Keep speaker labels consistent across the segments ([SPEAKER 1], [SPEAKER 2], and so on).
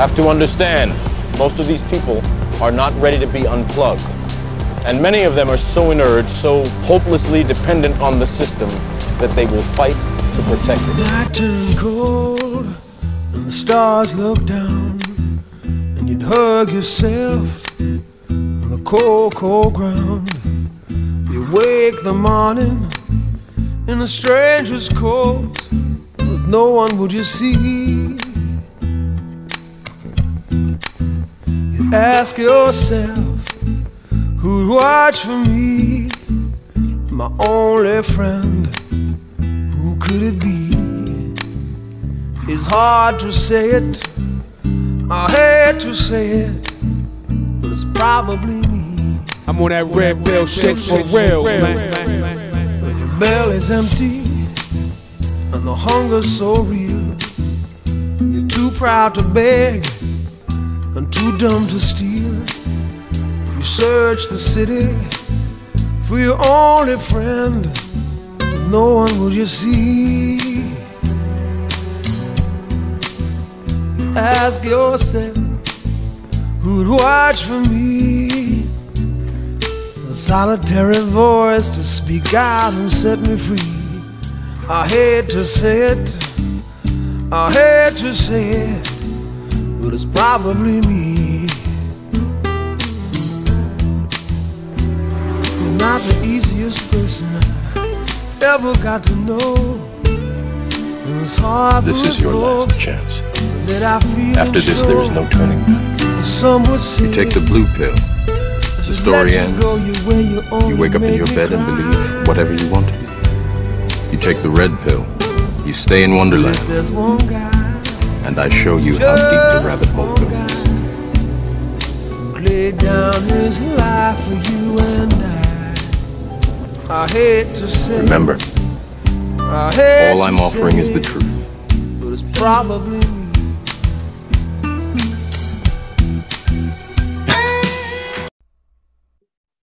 [SPEAKER 1] have to understand most of these people are not ready to be unplugged. And many of them are so inert, so hopelessly dependent on the system that they will fight to protect it.
[SPEAKER 2] The night turned cold and the stars looked down and you'd hug yourself on the cold, cold ground. You wake the morning in a stranger's coat, but no one would you see. Ask yourself, who'd watch for me? My only friend, who could it be? It's hard to say it, I hate to say it, but it's probably me.
[SPEAKER 3] I'm on that red pill shit for real, man.
[SPEAKER 2] When your belly's empty and the hunger's so real, you're too proud to beg and too dumb to steal. You search the city for your only friend, but no one will you see. Ask yourself, who'd watch for me? A solitary voice to speak out and set me free. I hate to say it, I hate to say it, but it's probably me. You're not the easiest person I ever got to know. It's hard
[SPEAKER 1] This is your last chance.
[SPEAKER 2] that I feel
[SPEAKER 1] After this, there is no turning back.
[SPEAKER 2] Some
[SPEAKER 4] You take the blue pill. The story ends. You wake up in your bed and believe whatever you want to be. You take the red pill. You stay in Wonderland,
[SPEAKER 2] There's one guy
[SPEAKER 4] and I show you how deep the rabbit hole goes.
[SPEAKER 2] who laid down his life for you and I. I hate to say
[SPEAKER 4] Remember,
[SPEAKER 2] I hate
[SPEAKER 4] all I'm offering is the truth.
[SPEAKER 2] But it's probably.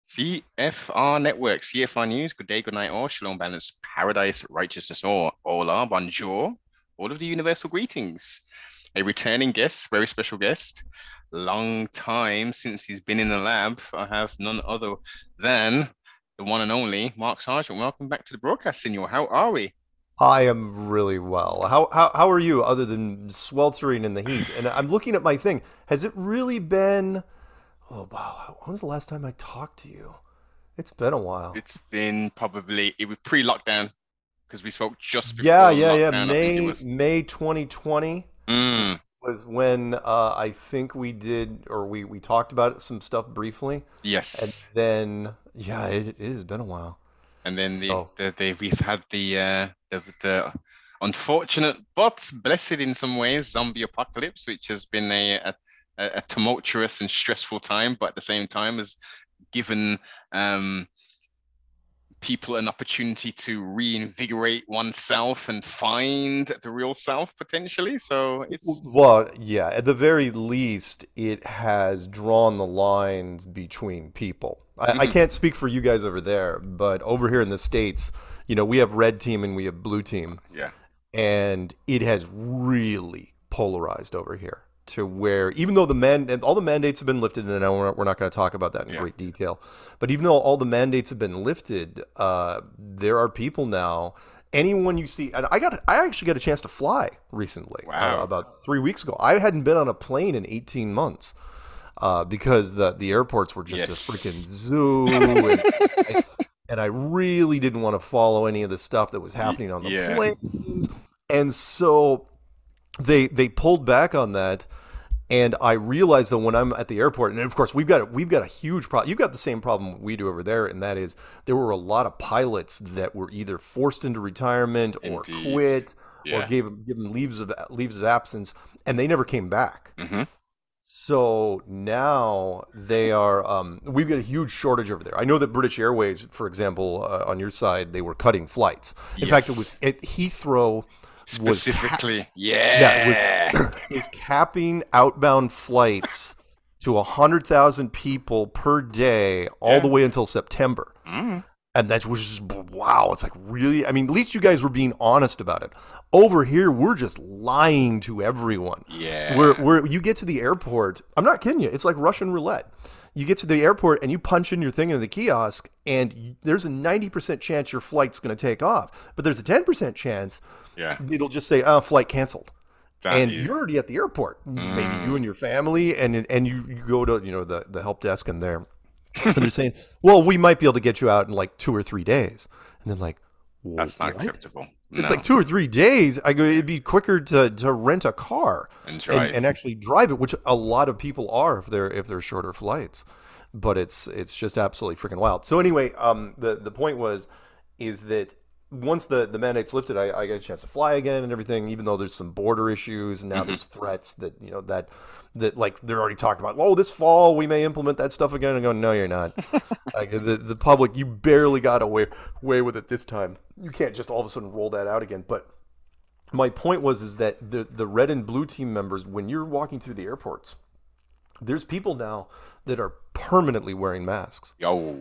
[SPEAKER 5] CFR Network, CFR News, good day, good night, all. Shalom, balance, paradise, righteousness, all. Hola, bonjour. All of the universal greetings. A returning guest, very special guest. Long time since he's been in the lab. I have none other than the one and only Mark Sargent. Welcome back to the broadcast, Senor. How are we?
[SPEAKER 6] I am really well. How, how how are you other than sweltering in the heat? And I'm looking at my thing. Has it really been Oh wow. When was the last time I talked to you? It's been a while.
[SPEAKER 5] It's been probably, it was pre lockdown because we spoke just before
[SPEAKER 6] Yeah, yeah, yeah. May
[SPEAKER 5] was.
[SPEAKER 6] May 2020
[SPEAKER 5] Mm,
[SPEAKER 6] was when uh, I think we did or we we talked about some stuff briefly.
[SPEAKER 5] Yes.
[SPEAKER 6] And then yeah, it, it has been a while.
[SPEAKER 5] And then the,
[SPEAKER 6] So-
[SPEAKER 5] the, the we've had the uh the, the unfortunate but blessed in some ways zombie apocalypse, which has been a, a a tumultuous and stressful time, but at the same time has given um people an opportunity to reinvigorate oneself and find the real self potentially. So it's
[SPEAKER 6] Well, yeah, at the very least, it has drawn the lines between people. I, I
[SPEAKER 5] Mhm.
[SPEAKER 6] can't speak for you guys over there, but over here in the States, you know, we have red team and we have blue team,
[SPEAKER 5] yeah.
[SPEAKER 6] and it has really polarized over here to where even though the man and all the mandates have been lifted, and I know we're not, going to talk about that in
[SPEAKER 5] Yeah.
[SPEAKER 6] great detail, but even though all the mandates have been lifted, uh, there are people now. Anyone you see, and I got, I actually got a chance to fly recently,
[SPEAKER 5] Wow.
[SPEAKER 6] uh, about three weeks ago. I hadn't been on a plane in 18 months uh, because the the airports were just
[SPEAKER 5] Yes.
[SPEAKER 6] a freaking zoo, and, I, and I really didn't want to follow any of the stuff that was happening on the
[SPEAKER 5] yeah.
[SPEAKER 6] planes, and so they they pulled back on that. And I realized that when I'm at the airport, and of course we've got we've got a huge problem. You've got the same problem we do over there, and that is there were a lot of pilots that were either forced into retirement or
[SPEAKER 5] Indeed.
[SPEAKER 6] quit or
[SPEAKER 5] Yeah.
[SPEAKER 6] gave them given leaves of leaves of absence, and they never came back.
[SPEAKER 5] Mhm.
[SPEAKER 6] So now they are. Um, we've got a huge shortage over there. I know that British Airways, for example, uh, on your side, they were cutting flights. In fact, it was at Heathrow
[SPEAKER 5] Specifically,
[SPEAKER 6] Yeah,
[SPEAKER 5] yeah.
[SPEAKER 6] was- is capping outbound flights to hundred thousand people per day all
[SPEAKER 5] Yeah.
[SPEAKER 6] the way until September.
[SPEAKER 5] Mm.
[SPEAKER 6] and that was just wow. It's like really. I mean, at least you guys were being honest about it. Over here, we're just lying to everyone.
[SPEAKER 5] Yeah.
[SPEAKER 6] Where where you get to the airport, I'm not kidding you. It's like Russian roulette. You get to the airport and you punch in your thing into the kiosk, and you, there's a 90% chance your flight's going to take off, but there's a 10% chance
[SPEAKER 5] Yeah.
[SPEAKER 6] it'll just say, "Oh, flight canceled."
[SPEAKER 5] That
[SPEAKER 6] and
[SPEAKER 5] is-
[SPEAKER 6] you're already at the airport. Maybe you mm. and your family, and and you, you go to you know the the help desk, and they're and they're saying, "Well, we might be able to get you out in like two or three days," and then like,
[SPEAKER 5] That's not
[SPEAKER 6] "What?"
[SPEAKER 5] acceptable.
[SPEAKER 6] It's like two or three days. I go, it'd be quicker to, to rent a car
[SPEAKER 5] And
[SPEAKER 6] and, and actually drive it, which a lot of people are if they're if they're shorter flights. But it's it's just absolutely freaking wild. So anyway, um, the the point was is that once the the mandate's lifted, I, I get a chance to fly again and everything. Even though there's some border issues and now mm-hmm. there's threats that you know that that like they're already talking about. Oh, this fall we may implement that stuff again. And go, no, you're not. like the the public, you barely got away away with it this time. You can't just all of a sudden roll that out again. But my point was is that the the red and blue team members, when you're walking through the airports, there's people now that are permanently wearing masks.
[SPEAKER 5] Yo.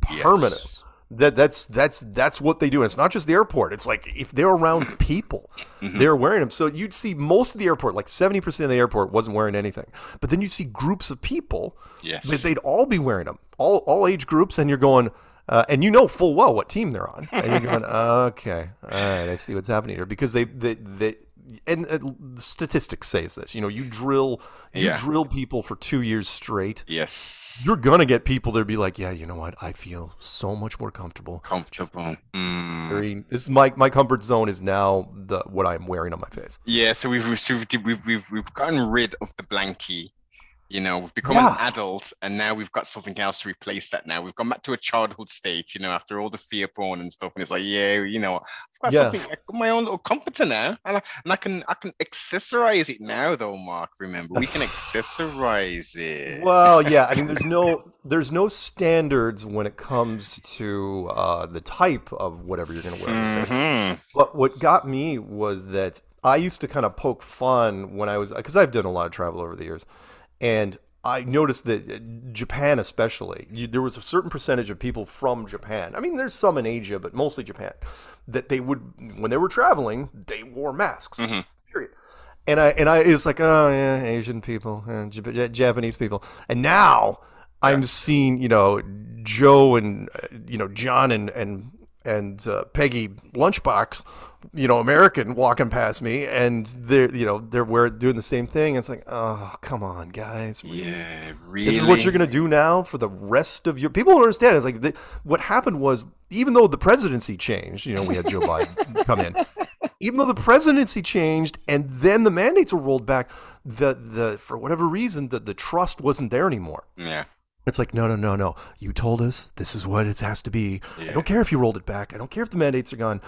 [SPEAKER 6] Permanent.
[SPEAKER 5] Yes.
[SPEAKER 6] That that's that's that's what they do. And it's not just the airport. It's like if they're around people, they're wearing them. So you'd see most of the airport, like seventy percent of the airport, wasn't wearing anything. But then you see groups of people
[SPEAKER 5] Yes.
[SPEAKER 6] that they'd all be wearing them, all all age groups, and you're going, uh, and you know full well what team they're on, and you're going, okay, all right, I see what's happening here because they they they. And uh, statistics says this, you know, you drill, you
[SPEAKER 5] Yeah.
[SPEAKER 6] drill people for two years straight.
[SPEAKER 5] Yes.
[SPEAKER 6] You're gonna get people that be like, yeah, you know what, I feel so much more comfortable.
[SPEAKER 5] Comfortable. Mm.
[SPEAKER 6] Very, this is my my comfort zone is now the what I'm wearing on my face.
[SPEAKER 5] Yeah, so we've received we've we've we've gotten rid of the blankie. You know, we've become
[SPEAKER 6] Yeah.
[SPEAKER 5] an adult, and now we've got something else to replace that. Now we've gone back to a childhood state. You know, after all the fear porn and stuff, and it's like, yeah, you know, I've got
[SPEAKER 6] Yeah.
[SPEAKER 5] something, I've got my own little comforter now, and I, and I can I can accessorize it now, though. Mark, remember, we can accessorize it.
[SPEAKER 6] Well, yeah, I mean, there's no there's no standards when it comes to uh, the type of whatever you're gonna wear. on your face.
[SPEAKER 5] Mhm.
[SPEAKER 6] But what got me was that I used to kind of poke fun when I was because I've done a lot of travel over the years, and I noticed that uh, Japan, especially, you, there was a certain percentage of people from Japan. I mean, there's some in Asia, but mostly Japan, that they would when they were traveling, they wore masks. Period. And I and I it's like oh yeah, Asian people, uh, Jap- Japanese people, and now I'm seeing you know Joe and uh, you know John and and and uh, Peggy Lunchbox, you know American walking past me, and they're you know they're wearing doing the same thing. It's like oh come on guys, really?
[SPEAKER 5] Yeah, really.
[SPEAKER 6] This is what you're gonna do now for the rest of your people don't understand. It's like the, what happened was even though the presidency changed, you know, we had Joe Biden come in. Even though the presidency changed and then the mandates were rolled back, the the for whatever reason the, the trust wasn't there anymore.
[SPEAKER 5] Yeah.
[SPEAKER 6] It's like no no no no. You told us this is what it has to be. I don't care if you rolled it back. I don't care if the mandates are gone.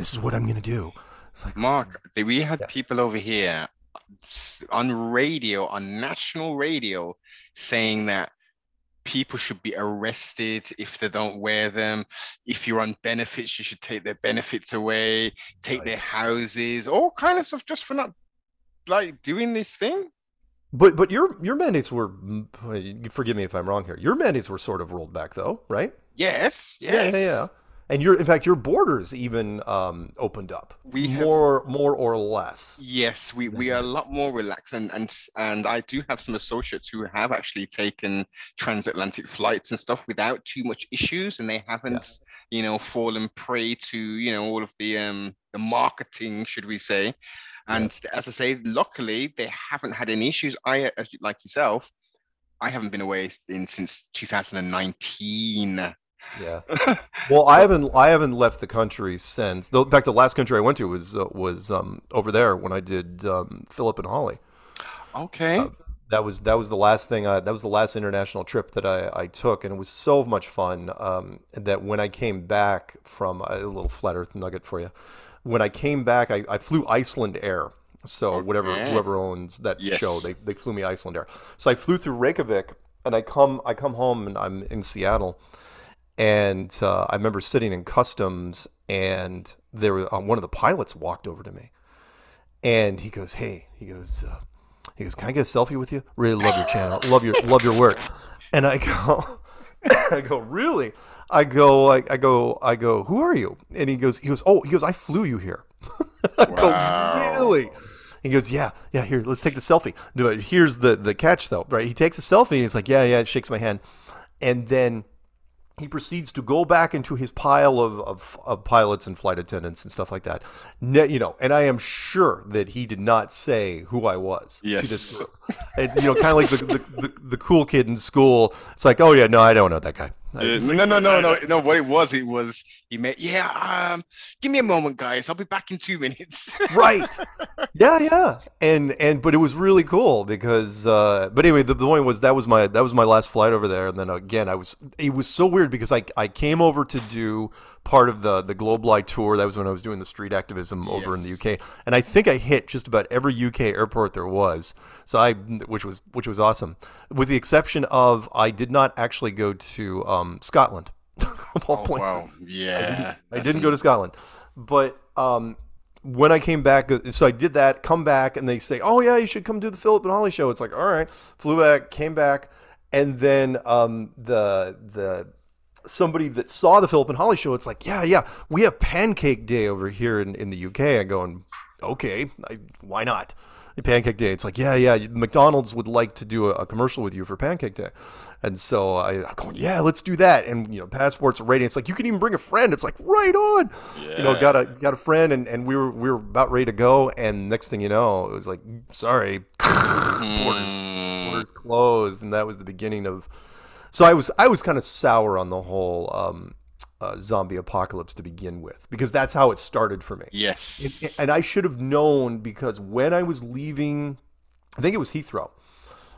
[SPEAKER 6] This is what I'm gonna do. It's like
[SPEAKER 5] Mark, we had people over here on radio, on national radio, saying that people should be arrested if they don't wear them. If you're on benefits, you should take their benefits away, take their houses, all kind of stuff just for not like doing this thing.
[SPEAKER 6] But but your your mandates were forgive me if I'm wrong here. Your mandates were sort of rolled back though, right?
[SPEAKER 5] Yes,
[SPEAKER 6] Yeah,
[SPEAKER 5] yes.
[SPEAKER 6] yeah, yeah. And your in fact your borders even um, opened up.
[SPEAKER 5] We have-
[SPEAKER 6] more more or less.
[SPEAKER 5] Yes, we, we are a lot more relaxed, and and and I do have some associates who have actually taken transatlantic flights and stuff without too much issues, and they haven't, you know, fallen prey to you know all of the um the marketing, should we say? And as I say, luckily they haven't had any issues. I, like yourself, I haven't been away in since 2019.
[SPEAKER 6] Yeah. Well, I haven't I haven't left the country since. Though, in fact, the last country I went to was uh, was um, over there when I did um, Phillip and Holly.
[SPEAKER 5] Okay.
[SPEAKER 6] That was that was the last thing. I, that was the last international trip that I, I took, and it was so much fun. Um, that when I came back from a little flat Earth nugget for you, when I came back, I, I flew Iceland Air. So whatever whoever owns that
[SPEAKER 5] Yes.
[SPEAKER 6] show, they, they flew me Iceland Air. So I flew through Reykjavik, and I come I come home, and I'm in Seattle, and uh, I remember sitting in customs, and there was, uh, one of the pilots walked over to me, and he goes, "Hey," he goes, uh, "He goes, can I get a selfie with you? Really love your channel, love your love your work." And I go, I go, really? I go, I, I go, I go. Who are you? And he goes, he goes, oh, he goes, I flew you here. I
[SPEAKER 5] Wow.
[SPEAKER 6] go, really? He goes, yeah, yeah. Here, let's take the selfie. No, but here's the the catch, though. Right? He takes a selfie. and He's like, yeah, yeah. Shakes my hand, and then he proceeds to go back into his pile of, of, of pilots and flight attendants and stuff like that. Ne- you know, and I am sure that he did not say who I was to this
[SPEAKER 5] Yes.
[SPEAKER 6] group. And, you know, kind of like the, the, the, the cool kid in school. It's like, oh yeah, no, I don't know that guy. I-
[SPEAKER 5] Uh, no, no, no, no, no. What it was, it was he made. Yeah, um, give me a moment, guys. I'll be back in two minutes.
[SPEAKER 6] right. Yeah yeah. And and but it was really cool because uh but anyway the, the point was that was my that was my last flight over there. And then again i was it was so weird because i i came over to do part of the the globe light tour. That was when i was doing the street activism over in the uk and i think i hit just about every uk airport there was. So i which was which was awesome. With the exception of i did not actually go to um scotland of all
[SPEAKER 5] oh,
[SPEAKER 6] places.
[SPEAKER 5] wow. Yeah.
[SPEAKER 6] I didn't go to Scotland, but um, when I came back, uh, so I did that. Come back, and they say, "Oh yeah, you should come do the Phillip and Holly show." It's like, all right, flew back, came back, and then um, the the somebody that saw the Phillip and Holly show, it's like, yeah, yeah, we have Pancake Day over here in, in the UK. I go, and okay, I, why not? Pancake Day. It's like, yeah, yeah, McDonald's would like to do a, a commercial with you for Pancake Day. And so I, I'm going, yeah, let's do that. And, you know, passports are ready. It's like, you can even bring a friend. It's like, right on. You know, got a, got a friend and, and we were, we were about ready to go. And next thing you know, it was like, sorry, borders,
[SPEAKER 5] Mm,
[SPEAKER 6] borders closed. And that was the beginning of, so I was, I was kind of sour on the whole, um, uh, zombie apocalypse to begin with, because that's how it started for me.
[SPEAKER 5] yes.
[SPEAKER 6] And I should have known because when I was leaving, I think it was Heathrow.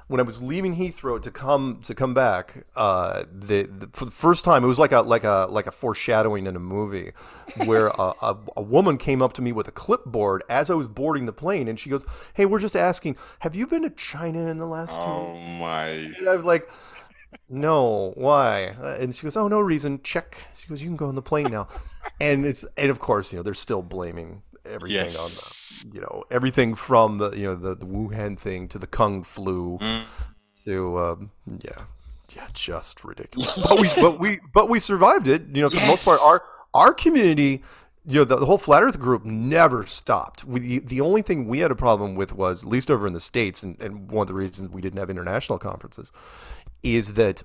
[SPEAKER 6] When I was leaving Heathrow to come to come back, uh, the, the for the first time, it was like a like a like a foreshadowing in a movie, where a, a, a woman came up to me with a clipboard as I was boarding the plane, and she goes, "Hey, we're just asking, have you been to China in the last two
[SPEAKER 5] oh
[SPEAKER 6] weeks?"
[SPEAKER 5] Oh my.
[SPEAKER 6] And I was like, no, why? Uh, And she goes, oh, no reason. Check. She goes, you can go on the plane now. and it's and of course, you know, they're still blaming everything
[SPEAKER 5] Yes.
[SPEAKER 6] on the, you know, everything from the you know the, the Wuhan thing to the Kung flu
[SPEAKER 5] Mm.
[SPEAKER 6] to um, yeah, yeah, just ridiculous. but we but we but we survived it. You know, for the most part, our our community. You know, the, the whole flat Earth group never stopped. We, the, the only thing we had a problem with was, at least over in the States, and, and one of the reasons we didn't have international conferences, is that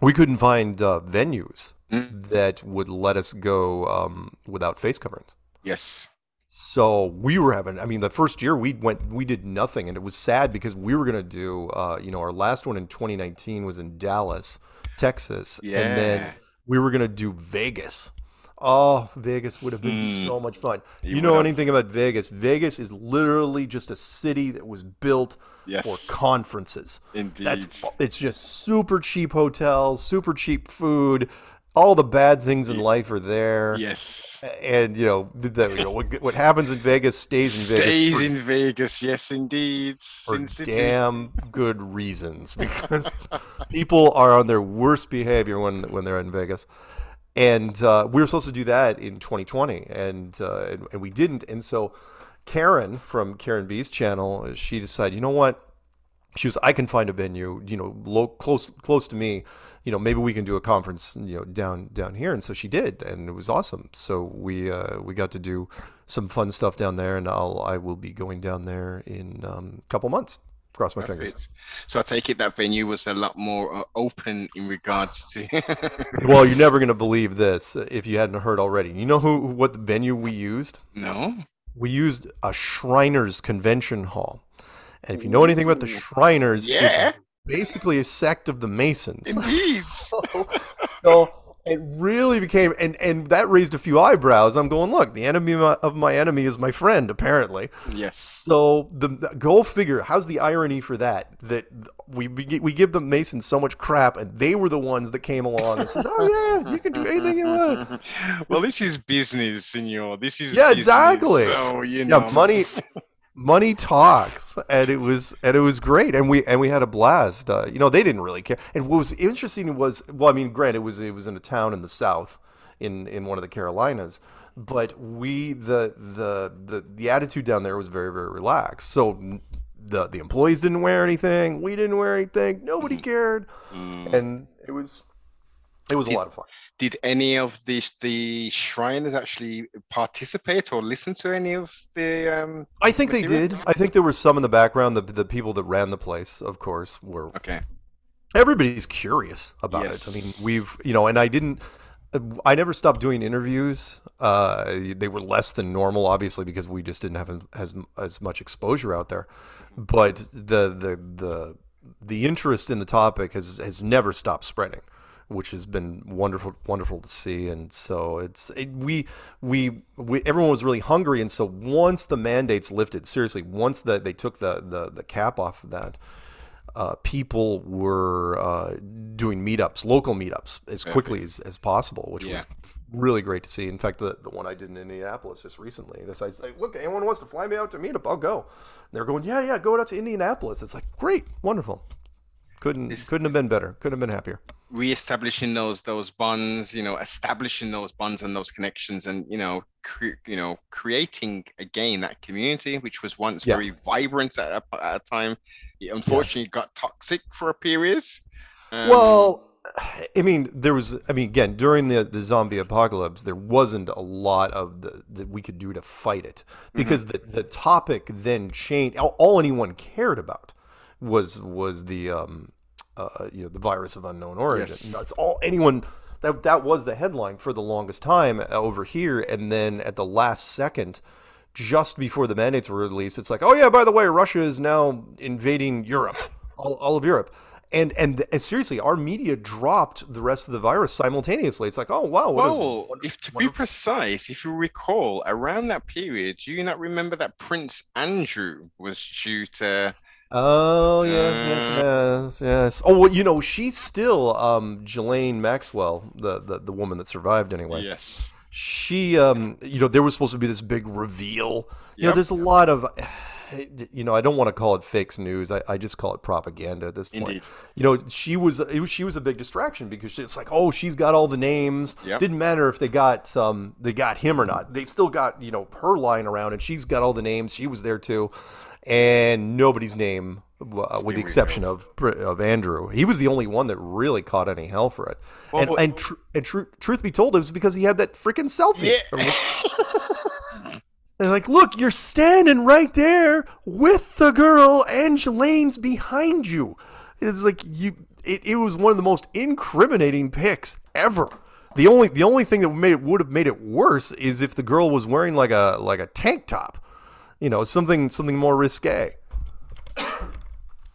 [SPEAKER 6] we couldn't find uh, venues
[SPEAKER 5] Mm.
[SPEAKER 6] that would let us go um, without face coverings.
[SPEAKER 5] Yes.
[SPEAKER 6] So we were having. I mean, the first year we went, we did nothing, and it was sad because we were gonna do. Uh, you know, our last one in 2019 was in Dallas, Texas, and then we were gonna do Vegas. Oh, Vegas would have been
[SPEAKER 5] Mm.
[SPEAKER 6] so much fun.
[SPEAKER 5] You
[SPEAKER 6] you know
[SPEAKER 5] have.
[SPEAKER 6] anything about Vegas? Vegas is literally just a city that was built
[SPEAKER 5] Yes.
[SPEAKER 6] for conferences.
[SPEAKER 5] Indeed.
[SPEAKER 6] That's it's just super cheap hotels, super cheap food. All the bad things in life are there.
[SPEAKER 5] yes.
[SPEAKER 6] And you know, the, you know what, what happens in Vegas stays in Vegas
[SPEAKER 5] Stays in Vegas. Yes, indeed.
[SPEAKER 6] for
[SPEAKER 5] Sin City.
[SPEAKER 6] damn good reasons because people are on their worst behavior when when they're in Vegas. And uh, we were supposed to do that in 2020, and, uh, and and we didn't. And so Karen from Karen B's channel, she decided, you know what? She was, I can find a venue, you know, close close to me. You know, maybe we can do a conference, you know, down down here. And so she did, and it was awesome. So we uh, we got to do some fun stuff down there, and I'll I will be going down there in um, a couple months. Cross my fingers.
[SPEAKER 5] So I take it that venue was a lot more uh, open in regards to.
[SPEAKER 6] Well, you're never gonna believe this if you hadn't heard already. You know who what venue we used?
[SPEAKER 5] no.
[SPEAKER 6] We used a Shriners convention hall. And if you know anything about the Shriners,
[SPEAKER 5] Yeah.
[SPEAKER 6] it's basically a sect of the Masons.
[SPEAKER 5] Indeed.
[SPEAKER 6] so, so it really became and and that raised a few eyebrows. I'm going, look, the enemy of my, enemy is my friend, apparently.
[SPEAKER 5] Yes.
[SPEAKER 6] So the, the- go figure. How's the irony for that? That we we give the Masons so much crap, and they were the ones that came along and says, "Oh yeah, you can do anything you want."
[SPEAKER 5] well, this is business, senor. This is
[SPEAKER 6] Yeah,
[SPEAKER 5] business,
[SPEAKER 6] exactly.
[SPEAKER 5] So you know,
[SPEAKER 6] Yeah, money money talks, and it was and it was great, and we and we had a blast. Uh, you know, they didn't really care. And what was interesting was, well, I mean, granted, it was it was in a town in the south, in in one of the Carolinas, but we the the the the attitude down there was very very relaxed. So. The, the employees didn't wear anything. We didn't wear anything. Nobody cared,
[SPEAKER 5] Mm,
[SPEAKER 6] and it was It was a lot of fun.
[SPEAKER 5] Did any of the the Shriners actually participate or listen to any of the? Um...
[SPEAKER 6] I think they did. I think there were some in the background. The the people that ran the place, of course, were
[SPEAKER 5] Okay.
[SPEAKER 6] everybody's curious about it. I mean, we've you know, and I didn't. I never stopped doing interviews. Uh, they were less than normal, obviously, because we just didn't have as as, as much exposure out there. But the the the the interest in the topic has has never stopped spreading, which has been wonderful wonderful to see. And so it's it, we, we we everyone was really hungry. And so once the mandates lifted, seriously, once that they took the the the cap off of that uh, people were uh, doing meetups, local meetups, as quickly as, as possible, which
[SPEAKER 5] Yeah.
[SPEAKER 6] was really great to see. In fact, the, the one I did in Indianapolis just recently, this I say, look, anyone wants to fly me out to meetup, I'll go. And they're going, yeah, yeah, go out to Indianapolis. It's like great, wonderful. Couldn't couldn't have been better. Couldn't have been happier.
[SPEAKER 5] Reestablishing those those bonds, you know, establishing those bonds and those connections, and you know, cre- you know, creating again that community which was once
[SPEAKER 6] Yeah.
[SPEAKER 5] very vibrant at a, at a time. It unfortunately got toxic for a period. Um,
[SPEAKER 6] Well, I mean, there was. I mean, again, during the the zombie apocalypse, there wasn't a lot of the, that we could do to fight it because the the topic then changed. All, all anyone cared about was was the um, uh, you know, the virus of unknown origin.
[SPEAKER 5] Yes.
[SPEAKER 6] That's all anyone. That that was the headline for the longest time uh, over here, and then at the last second. Just before the mandates were released, it's like, oh yeah, by the way, Russia is now invading Europe, all, all of Europe and and and seriously, our media dropped the rest of the virus simultaneously. It's like, oh wow, what a-
[SPEAKER 5] well,
[SPEAKER 6] what a-
[SPEAKER 5] if to
[SPEAKER 6] what
[SPEAKER 5] be
[SPEAKER 6] a-
[SPEAKER 5] precise, if you recall, around that period, do you not remember that Prince Andrew was due to?
[SPEAKER 6] Oh yes, yes, yes, yes. Oh well, you know, she's still um, Ghislaine Maxwell, the, the the woman that survived anyway.
[SPEAKER 5] Yes.
[SPEAKER 6] She, um, you know, there was supposed to be this big reveal. You know, there's a lot of. You know, I don't want to call it fake news. I, I just call it propaganda at this point.
[SPEAKER 5] Indeed.
[SPEAKER 6] You know, she was was, she was a big distraction because it's like, oh, she's got all the names.
[SPEAKER 5] Yep.
[SPEAKER 6] Didn't matter if they got um they got him or not. They've still got you know her lying around, and she's got all the names. She was there too, and nobody's name, uh, with the exception of of Andrew. He was the only one that really caught any hell for it.
[SPEAKER 5] Well,
[SPEAKER 6] and
[SPEAKER 5] but-
[SPEAKER 6] and, tr- and tru- truth be told, it was because he had that freaking selfie.
[SPEAKER 5] Yeah.
[SPEAKER 6] And like, look, you're standing right there with the girl, and Ghislaine's behind you. It's like you. It, it was one of the most incriminating pics ever. The only the only thing that made it would have made it worse is if the girl was wearing like a like a tank top, you know, something something more risque.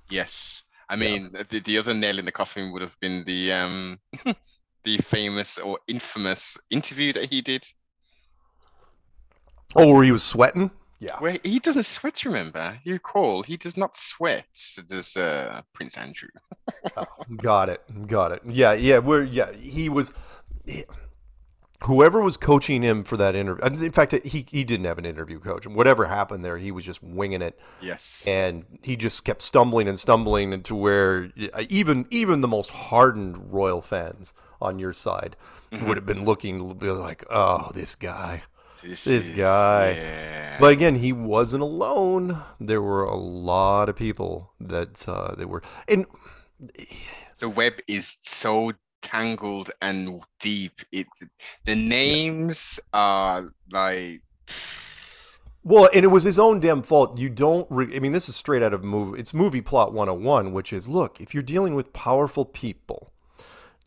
[SPEAKER 5] Yes. I mean, the, the other nail in the coffin would have been the um the famous or infamous interview that he did,
[SPEAKER 6] Oh, where he was sweating. Yeah.
[SPEAKER 5] where he doesn't sweat. Remember, you recall he does not sweat. Does uh, Prince Andrew?
[SPEAKER 6] Got it. Got it. Yeah, yeah. Where yeah, he was whoever was coaching him for that interview. In fact, he he didn't have an interview coach. and Whatever happened there, he was just winging it
[SPEAKER 5] Yes.
[SPEAKER 6] and he just kept stumbling and stumbling into where uh, even even the most hardened royal fans on your side would have been looking like, "Oh, this guy." this
[SPEAKER 5] is-
[SPEAKER 6] guy.
[SPEAKER 5] yeah.
[SPEAKER 6] But again, he wasn't alone. There were a lot of people that uh, that were and
[SPEAKER 5] the web is so tangled and deep. It the names are like
[SPEAKER 6] Well, and it was his own damn fault. You don't. Re- I mean, this is straight out of movie. It's movie plot 101, which is look, if you're dealing with powerful people,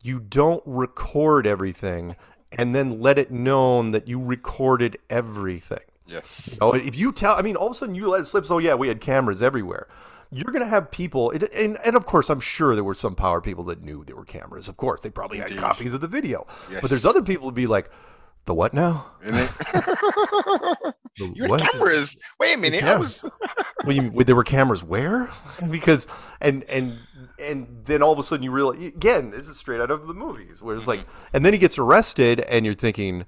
[SPEAKER 6] you don't record everything and then let it known that you recorded everything.
[SPEAKER 5] yes.
[SPEAKER 6] You know, if you tell, I mean, all of a sudden you let it slip. So yeah, we had cameras everywhere. You're gonna have people, it, and and of course, I'm sure there were some power people that knew there were cameras. Of course, they probably had copies of the video. But there's other people who'd be like, "The what now?
[SPEAKER 5] Isn't it?
[SPEAKER 6] The
[SPEAKER 5] you
[SPEAKER 6] what?"
[SPEAKER 5] cameras. Wait a minute. I was
[SPEAKER 6] Well, you, well, there were cameras where? Because and and and then all of a sudden you realize again this is straight out of the movies where it's like
[SPEAKER 5] Mm-hmm.
[SPEAKER 6] and then he gets arrested and you're thinking,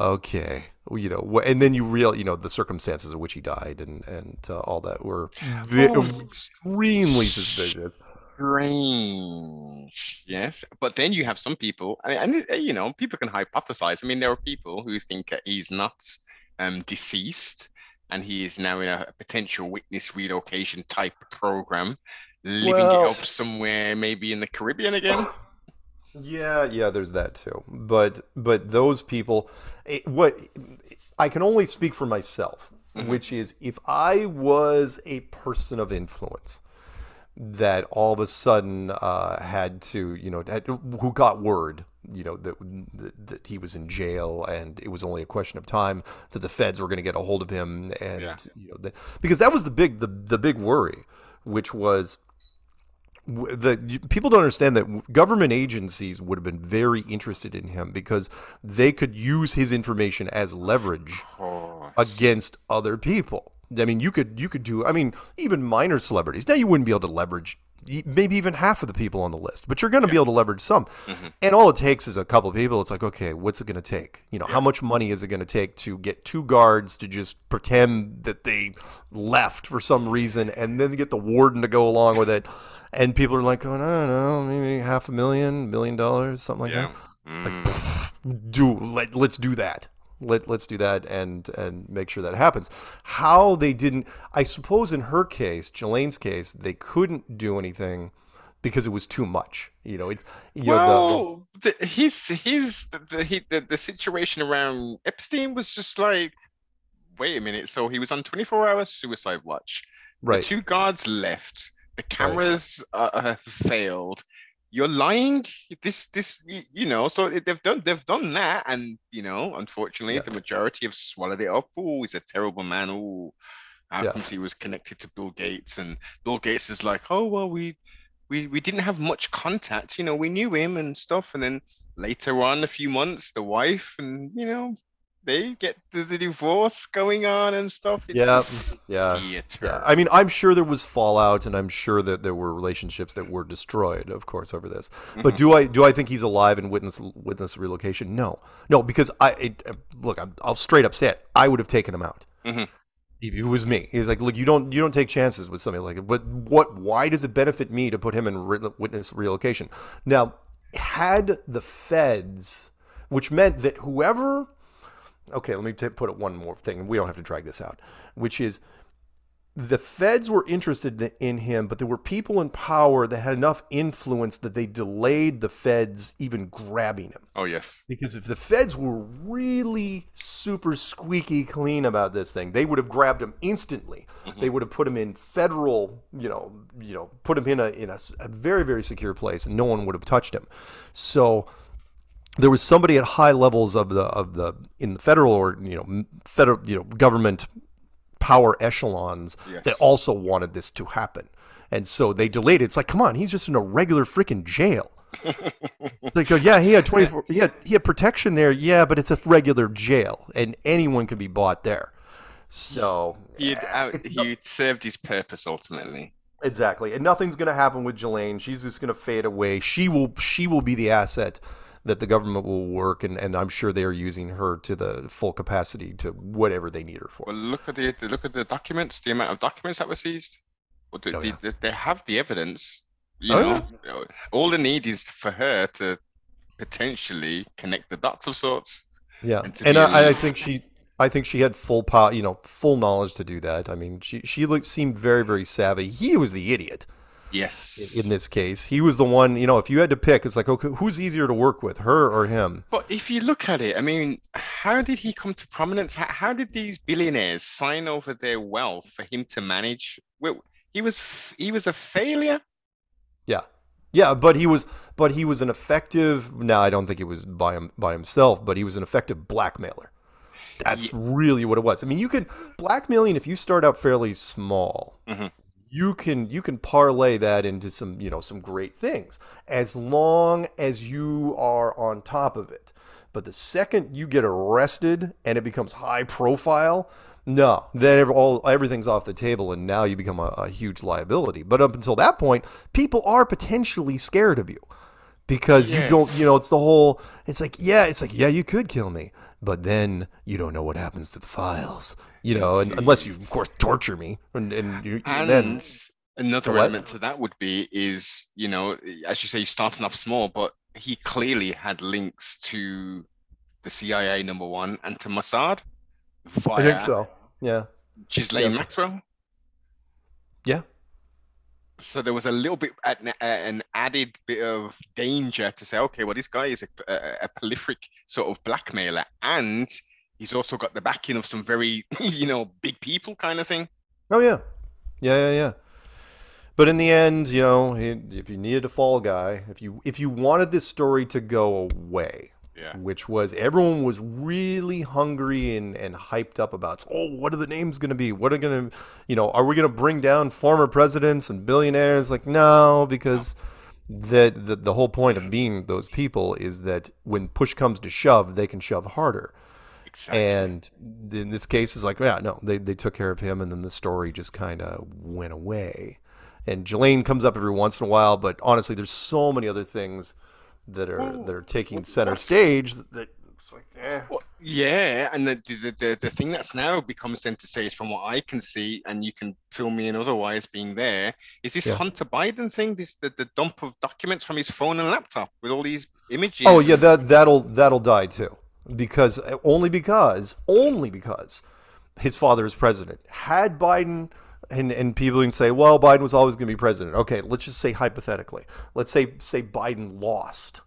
[SPEAKER 6] okay, well, you know, and then you real you know the circumstances of which he died and and uh, all that were ve-
[SPEAKER 5] Oh.
[SPEAKER 6] extremely suspicious.
[SPEAKER 5] strange. Yes, but then you have some people, and, and uh, you know, people can hypothesize. I mean, there are people who think he's not um, deceased, and he is now in a potential witness relocation type program, living
[SPEAKER 6] Well-
[SPEAKER 5] it up somewhere, maybe in the Caribbean again.
[SPEAKER 6] Yeah, yeah, there's that too. But but those people, it, what I can only speak for myself, which is if I was a person of influence that all of a sudden uh, had to, you know, had, who got word, you know, that, that that he was in jail and it was only a question of time that the feds were going to get a hold of him, and
[SPEAKER 5] Yeah.
[SPEAKER 6] you know, the, because that was the big the the big worry, which was the people don't understand that government agencies would have been very interested in him because they could use his information as leverage against other people. I mean, you could you could do. I mean, even minor celebrities. Now you wouldn't be able to leverage maybe even half of the people on the list, but you're going to be able to leverage some. And all it takes is a couple of people. It's like, okay, what's it going to take? You know, how much money is it going to take to get two guards to just pretend that they left for some reason, and then get the warden to go along with it? And people are like, going, I don't know, maybe half a million, million dollars, something like
[SPEAKER 5] yeah.
[SPEAKER 6] that
[SPEAKER 5] Mm.
[SPEAKER 6] do let let's do that. Let let's do that and and make sure that happens. How they didn't, I suppose, in her case, Ghislaine's case, they couldn't do anything because it was too much. You know, it's you know, the- the,
[SPEAKER 5] well, the, his his the, he, the the situation around Epstein was just like, wait a minute. So he was on 24 hour suicide watch. The
[SPEAKER 6] right.
[SPEAKER 5] two guards left. The cameras uh, uh, failed. You're lying. This this you, know. So they've done they've done that, and you know, unfortunately,
[SPEAKER 6] Yeah.
[SPEAKER 5] the majority have swallowed it up. Oh, he's a terrible man. Oh, how
[SPEAKER 6] Yeah.
[SPEAKER 5] he was connected to Bill Gates? And Bill Gates is like, oh well, we we we didn't have much contact. You know, we knew him and stuff, and then later on, a few months, the wife and you know. They get the, the divorce going on and stuff. It's
[SPEAKER 6] Yeah, yeah. Yeah, I mean, I'm sure there was fallout, and I'm sure that there were relationships that were destroyed, of course, over this. But do I do I think he's alive and witness witness relocation? No, no, because I it, look, I'm, I'll straight up say it. I would have taken him out.
[SPEAKER 5] Mhm.
[SPEAKER 6] If it was me, he's like, look, you don't you don't take chances with somebody like it. But what? Why does it benefit me to put him in re- witness relocation? Now, had the feds, which meant that whoever okay, let me t- put it one more thing, we don't have to drag this out, which is the feds were interested in him, but there were people in power that had enough influence that they delayed the feds even grabbing him.
[SPEAKER 5] Oh yes.
[SPEAKER 6] Because if the feds were really super squeaky clean about this thing, they would have grabbed him instantly. Mm-hmm. They would have put him in federal, you know, you know, put him in a in a, a very very secure place, and no one would have touched him. So there was somebody at high levels of the of the in the federal or you know federal you know government power echelons that also wanted this to happen. And so they delayed it. It's like, come on, he's just in a regular freaking jail. Like, oh, yeah, he had 24, he had, he had protection there. Yeah, but it's a regular jail and anyone can be bought there. So,
[SPEAKER 5] He'd eh, out, he'd served his purpose ultimately.
[SPEAKER 6] exactly. And nothing's going to happen with Ghislaine. She's just going to fade away. She will, she will be the asset that the government will work. And, and I'm sure they're using her to the full capacity to whatever they need her for.
[SPEAKER 5] Well, look at the look at the documents, the amount of documents that were seized. Well, they,
[SPEAKER 6] Oh, yeah.
[SPEAKER 5] they, they have the evidence. You
[SPEAKER 6] Oh,
[SPEAKER 5] know, know, all they need is for her to potentially connect the dots of sorts.
[SPEAKER 6] Yeah,
[SPEAKER 5] and
[SPEAKER 6] and I, I think she, I think she had full power, you know, full knowledge to do that. I mean, she she looked seemed very very savvy. He was the idiot
[SPEAKER 5] Yes.
[SPEAKER 6] in this case. He was the one, you know, if you had to pick, it's like, okay, who's easier to work with, her or him?
[SPEAKER 5] But if you look at it, I mean, how did he come to prominence? How, how did these billionaires sign over their wealth for him to manage? Well, he was he was a failure.
[SPEAKER 6] Yeah, yeah, but he was, but he was an effective. Now, I don't think it was by him by himself, but he was an effective blackmailer. That's really what it was. I mean, you could blackmailing if you start out fairly small.
[SPEAKER 5] Mhm.
[SPEAKER 6] You can you can parlay that into some you know some great things as long as you are on top of it. But the second you get arrested and it becomes high profile, no, then all everything's off the table, and now you become a, a huge liability. But up until that point, people are potentially scared of you because you don't, you know, it's the whole. It's like, yeah, it's like, yeah, you could kill me, but then you don't know what happens to the files, you know, and, unless you, of course, torture me, and, and you,
[SPEAKER 5] And
[SPEAKER 6] then
[SPEAKER 5] another
[SPEAKER 6] what?
[SPEAKER 5] element to that would be is, you know, as you say, you're starting off small, but he clearly had links to the CIA number one and to Mossad via
[SPEAKER 6] I think so. Yeah,
[SPEAKER 5] Ghislaine
[SPEAKER 6] Yeah.
[SPEAKER 5] Maxwell.
[SPEAKER 6] yeah,
[SPEAKER 5] so there was a little bit an added bit of danger to say okay well this guy is a, a, a, prolific sort of blackmailer and he's also got the backing of some very you know big people kind of thing.
[SPEAKER 6] Oh yeah. Yeah yeah yeah. But in the end you know if you needed a fall guy if you if you wanted this story to go away
[SPEAKER 5] yeah.
[SPEAKER 6] which was everyone was really hungry and, and hyped up about oh what are the names going to be? What are going to you know are we going to bring down former presidents and billionaires? Like no because. The, the the whole point of being those people is that when push comes to shove they can shove harder
[SPEAKER 5] exactly.
[SPEAKER 6] and in this case is like yeah no they, they took care of him and then the story just kind of went away and Ghislaine comes up every once in a while but honestly there's so many other things that are that are taking center stage that it's like eh.
[SPEAKER 5] Well, yeah and the, the, the the thing that's now become center stage from what i can see and you can fill me in otherwise being there is this yeah. hunter biden thing this the, the dump of documents from his phone and laptop with all these images
[SPEAKER 6] oh yeah that that'll that'll die too because only because only because his father is president had biden and, and people can say, well, Biden was always going to be president. Okay, let's just say hypothetically. Let's say say Biden lost.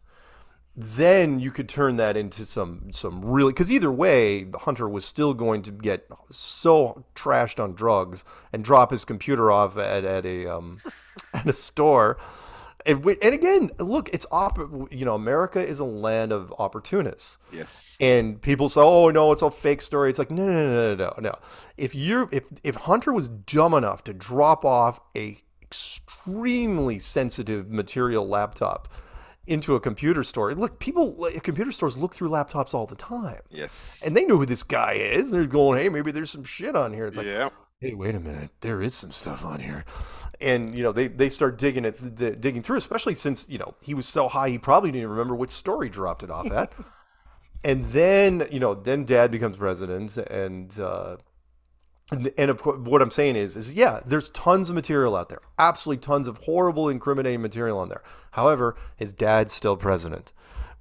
[SPEAKER 6] Then you could turn that into some some really because either way, Hunter was still going to get so trashed on drugs and drop his computer off at, at a um, at a store and, and again, look, it's op- you know, America is a land of opportunists.
[SPEAKER 5] Yes.
[SPEAKER 6] And people say, "Oh no, it's a fake story." It's like, no, no, no, no, no, no. If you if if Hunter was dumb enough to drop off a extremely sensitive material laptop into a computer store. Look, people computer stores look through laptops all the time.
[SPEAKER 5] Yes.
[SPEAKER 6] And they know who this guy is. They're going, "Hey, maybe there's some shit on here." It's like,
[SPEAKER 5] yeah.
[SPEAKER 6] "Hey, wait a minute. There is some stuff on here." And you know they, they start digging it the, digging through especially since you know he was so high he probably didn't remember which story dropped it off at and then you know then dad becomes president and uh and, and of course what i'm saying is is yeah there's tons of material out there absolutely tons of horrible incriminating material on there however his dad's still president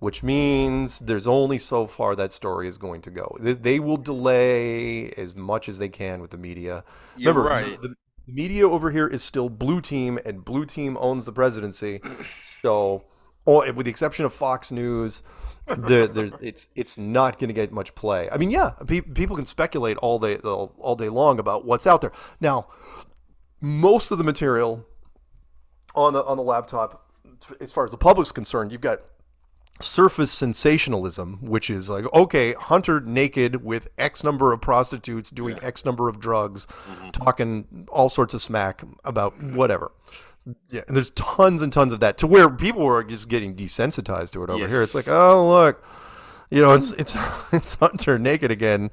[SPEAKER 6] which means there's only so far that story is going to go. They will delay as much as they can with the media.
[SPEAKER 5] You're Remember, right.
[SPEAKER 6] the, the media over here is still blue team, and blue team owns the presidency. So, oh, with the exception of Fox News, there, there's it's it's not going to get much play. I mean, yeah, pe- people can speculate all day all day long about what's out there. Now, most of the material on the on the laptop, as far as the public's concerned, you've got surface sensationalism, which is like, okay, Hunter naked with X number of prostitutes doing yeah. X number of drugs, mm-hmm. talking all sorts of smack about whatever. Yeah, and there's tons and tons of that to where people were just getting desensitized to it over yes. here. It's like, oh look, you know, it's it's it's Hunter naked again,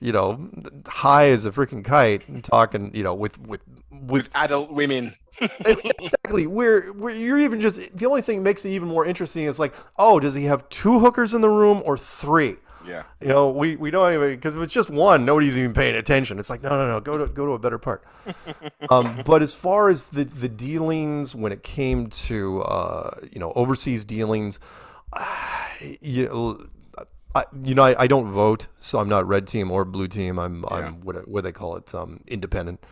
[SPEAKER 6] you know, high as a freaking kite, and talking, you know, with with with,
[SPEAKER 5] with adult women
[SPEAKER 6] exactly. Where where you're even just the only thing that makes it even more interesting is like, oh, does he have two hookers in the room or three?
[SPEAKER 5] Yeah.
[SPEAKER 6] You know, we, we don't even because if it's just one, nobody's even paying attention. It's like no no no, go to go to a better part. um, but as far as the the dealings when it came to uh, you know overseas dealings, uh, you, I, you know I, I, don't vote, so I'm not red team or blue team. I'm yeah. I'm what what they call it um, independent.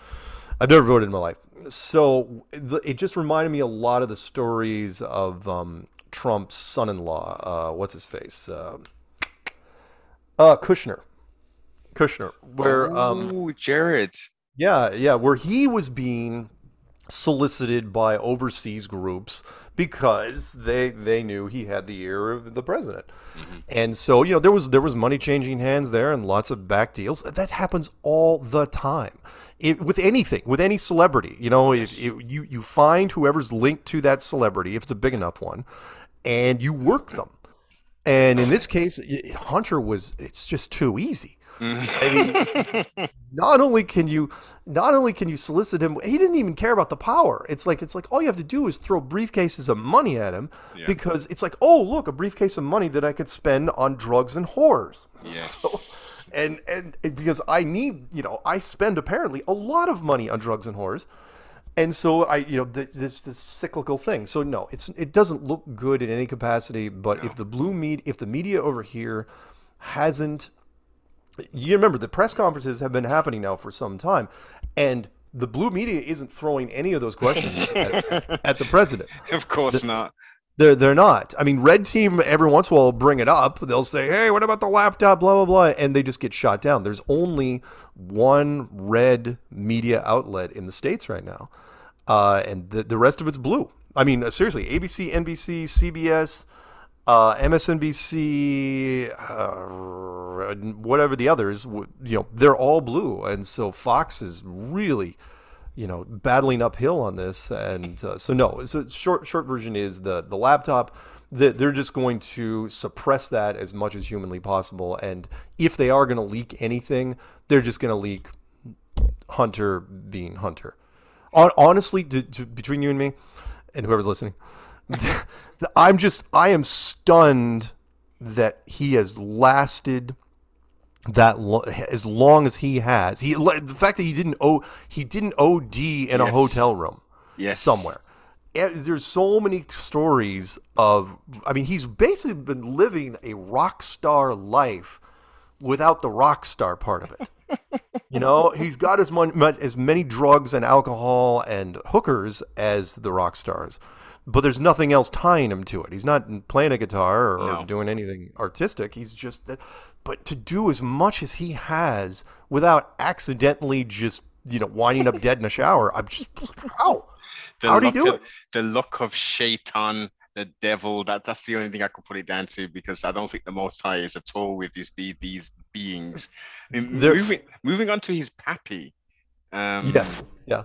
[SPEAKER 6] I've never voted in my life so it just reminded me a lot of the stories of um, Trump's son-in-law. Uh, what's his face? Uh, uh, Kushner. Kushner, where um,
[SPEAKER 5] Jared.
[SPEAKER 6] Yeah, yeah, where he was being solicited by overseas groups because they they knew he had the ear of the president. Mm-hmm. And so, you know, there was there was money changing hands there and lots of back deals. That happens all the time it, with anything, with any celebrity. You know, yes. you you find whoever's linked to that celebrity, if it's a big enough one, and you work them. And in this case, Hunter was. It's just too easy. I mean, mm. not only can you, not only can you solicit him, he didn't even care about the power. It's like it's like all you have to do is throw briefcases of money at him yeah. because it's like, oh look, a briefcase of money that I could spend on drugs and whores.
[SPEAKER 5] Yes.
[SPEAKER 6] So, and and because I need, you know, I spend apparently a lot of money on drugs and whores, and so I, you know, this this cyclical thing. So no, it's it doesn't look good in any capacity. But no. if the blue meat, if the media over here hasn't, you remember the press conferences have been happening now for some time, and the blue media isn't throwing any of those questions at, at the president.
[SPEAKER 5] Of course not.
[SPEAKER 6] They're they're not. I mean, red team every once in a while will bring it up. They'll say, "Hey, what about the laptop?" Blah blah blah, and they just get shot down. There's only one red media outlet in the states right now, uh, and the the rest of it's blue. I mean, uh, seriously, ABC, NBC, CBS, uh, MSNBC, uh, whatever the others, you know, they're all blue, and so Fox is really you know battling uphill on this and uh, so no so short short version is the the laptop. That they're just going to suppress that as much as humanly possible and if they are going to leak anything they're just going to leak hunter being hunter. Honestly to, to, between you and me and whoever's listening i'm just i am stunned that he has lasted that lo- as long as he has he the fact that he didn't o he didn't od in a hotel room
[SPEAKER 5] Yes.
[SPEAKER 6] somewhere. Eh, there's so many stories of i mean he's basically been living a rock star life without the rock star part of it. You know he's got as much as many drugs and alcohol and hookers as the rock stars but there's nothing else tying him to it. He's not playing a guitar or
[SPEAKER 5] No.
[SPEAKER 6] doing anything artistic. He's just but to do as much as he has without accidentally just you know winding up dead in a shower i'm just how
[SPEAKER 5] The
[SPEAKER 6] how do
[SPEAKER 5] you
[SPEAKER 6] do
[SPEAKER 5] of, The look of Shaitan, the devil. That that's the only thing I could put it down to because I don't think the Most High is at all with these these, these beings. I mean, moving moving on to his pappy. Um,
[SPEAKER 6] yes yeah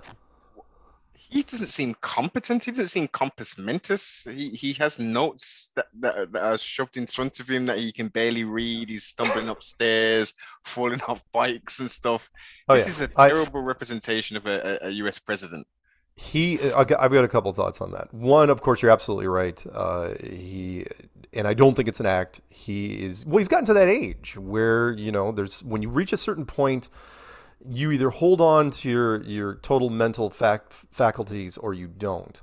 [SPEAKER 5] he doesn't seem competent. He doesn't seem compos mentis. He he has notes that, that, that are shoved in front of him that he can barely read. He's stumbling upstairs, falling off bikes and stuff.
[SPEAKER 6] Oh,
[SPEAKER 5] this
[SPEAKER 6] yeah.
[SPEAKER 5] is a terrible representation of a, a, U.S. president.
[SPEAKER 6] he I got- i've got a couple thoughts on that one of course you're absolutely right uh, he and i don't think it's an act he is well he's gotten to that age where you know there's when you reach a certain point you either hold on to your your total mental fac- faculties or you don't.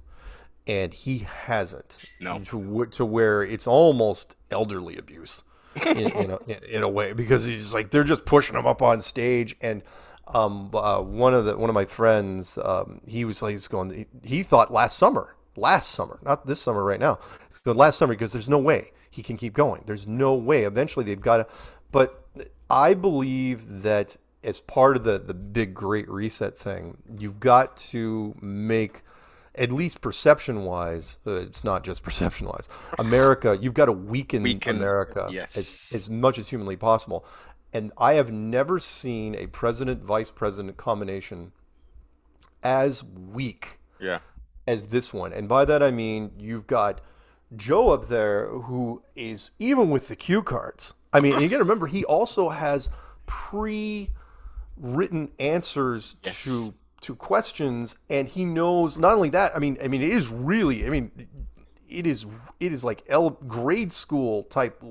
[SPEAKER 6] And he hasn't.
[SPEAKER 5] No.
[SPEAKER 6] to, to where it's almost elderly abuse in, in, a, in, a way because he's like they're just pushing him up on stage. And um, uh, one of the one of my friends um, he was like he's going he, he thought last summer last summer not this summer right now going last summer because there's no way he can keep going. There's no way. Eventually they've got to but I believe that as part of the the big great reset thing you've got to make at least perception wise, uh, it's not just perception wise. America, you've got to weaken,
[SPEAKER 5] Weaken,
[SPEAKER 6] America
[SPEAKER 5] yes.
[SPEAKER 6] as, as much as humanly possible. And I have never seen a president vice president combination as weak
[SPEAKER 5] Yeah.
[SPEAKER 6] as this one. And by that I mean you've got Joe up there who is even with the cue cards. I mean, you got to remember he also has pre-written answers
[SPEAKER 5] Yes.
[SPEAKER 6] to to questions, and he knows not only that. I mean, I mean, it is really. I mean, it is it is like L grade school type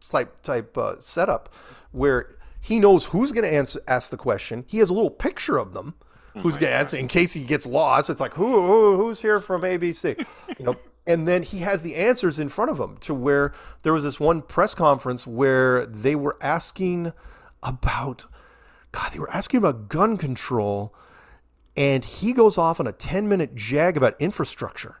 [SPEAKER 6] type type uh, setup where he knows who's going to answer ask the question. He has a little picture of them. Who's going to answer in case he gets lost? It's like who, who who's here from ABC, you know. And then he has the answers in front of him to where there was this one press conference where they were asking about, God, they were asking about gun control, and he goes off on a ten minute jag about infrastructure.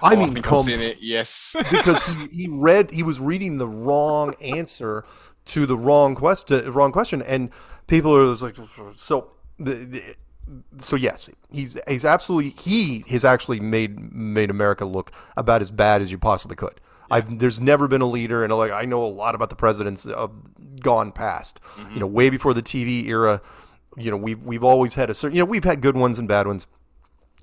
[SPEAKER 6] I
[SPEAKER 5] Oh,
[SPEAKER 6] mean, com-
[SPEAKER 5] it. Yes.
[SPEAKER 6] because he, he read he was reading the wrong answer to the wrong question wrong question and people are like so the, the so yes he's he's absolutely he has actually made made America look about as bad as you possibly could I've there's never been a leader and like I know a lot about the presidents uh, gone past you know way before the TV era you know we've we've always had a certain you know we've had good ones and bad ones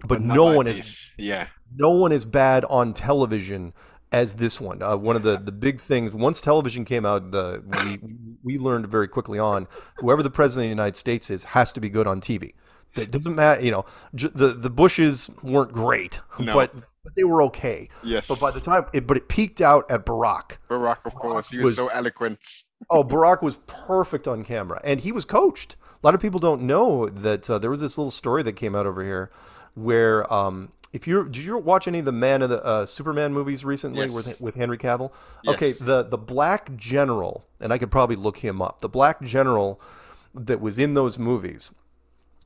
[SPEAKER 6] but,
[SPEAKER 5] Not
[SPEAKER 6] no one is
[SPEAKER 5] this. Yeah.
[SPEAKER 6] no one is bad on television as this one. Uh, one of the, the big things once television came out, the we we learned very quickly on whoever the president of the United States is has to be good on TV. It doesn't matter, you know. J- the the Bushes weren't great,
[SPEAKER 5] No.
[SPEAKER 6] but but they were okay.
[SPEAKER 5] Yes.
[SPEAKER 6] But by the time, it, but it peaked out at Barack.
[SPEAKER 5] Barack, of course, he was,
[SPEAKER 6] was-
[SPEAKER 5] so eloquent.
[SPEAKER 6] Oh, Barack was perfect on camera, and he was coached. A lot of people don't know that uh, there was this little story that came out over here, where um, if you did you watch any of the Man of the uh, Superman movies recently
[SPEAKER 5] Yes.
[SPEAKER 6] with with Henry Cavill? Okay, the the black general, and I could probably look him up. The black general that was in those movies,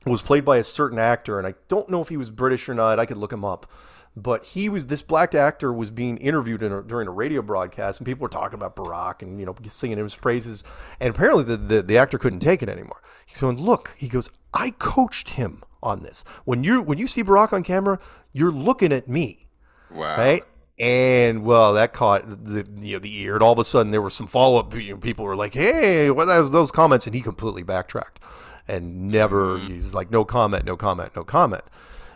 [SPEAKER 6] was played by a certain actor, and I don't know if he was British or not. I could look him up. But he was this black actor was being interviewed a, during a radio broadcast, and people were talking about Barack and you know singing his praises. And apparently, the, the, the actor couldn't take it anymore. He's going, "Look," he goes, "I coached him on this. When you when you see Barack on camera, you're looking at me,
[SPEAKER 5] Wow.
[SPEAKER 6] right?" And well, that caught the you know the ear, and all of a sudden there were some follow up. You know, people were like, "Hey, what are those comments?" And he completely backtracked and never. Mm. He's like, "No comment, no comment, no comment."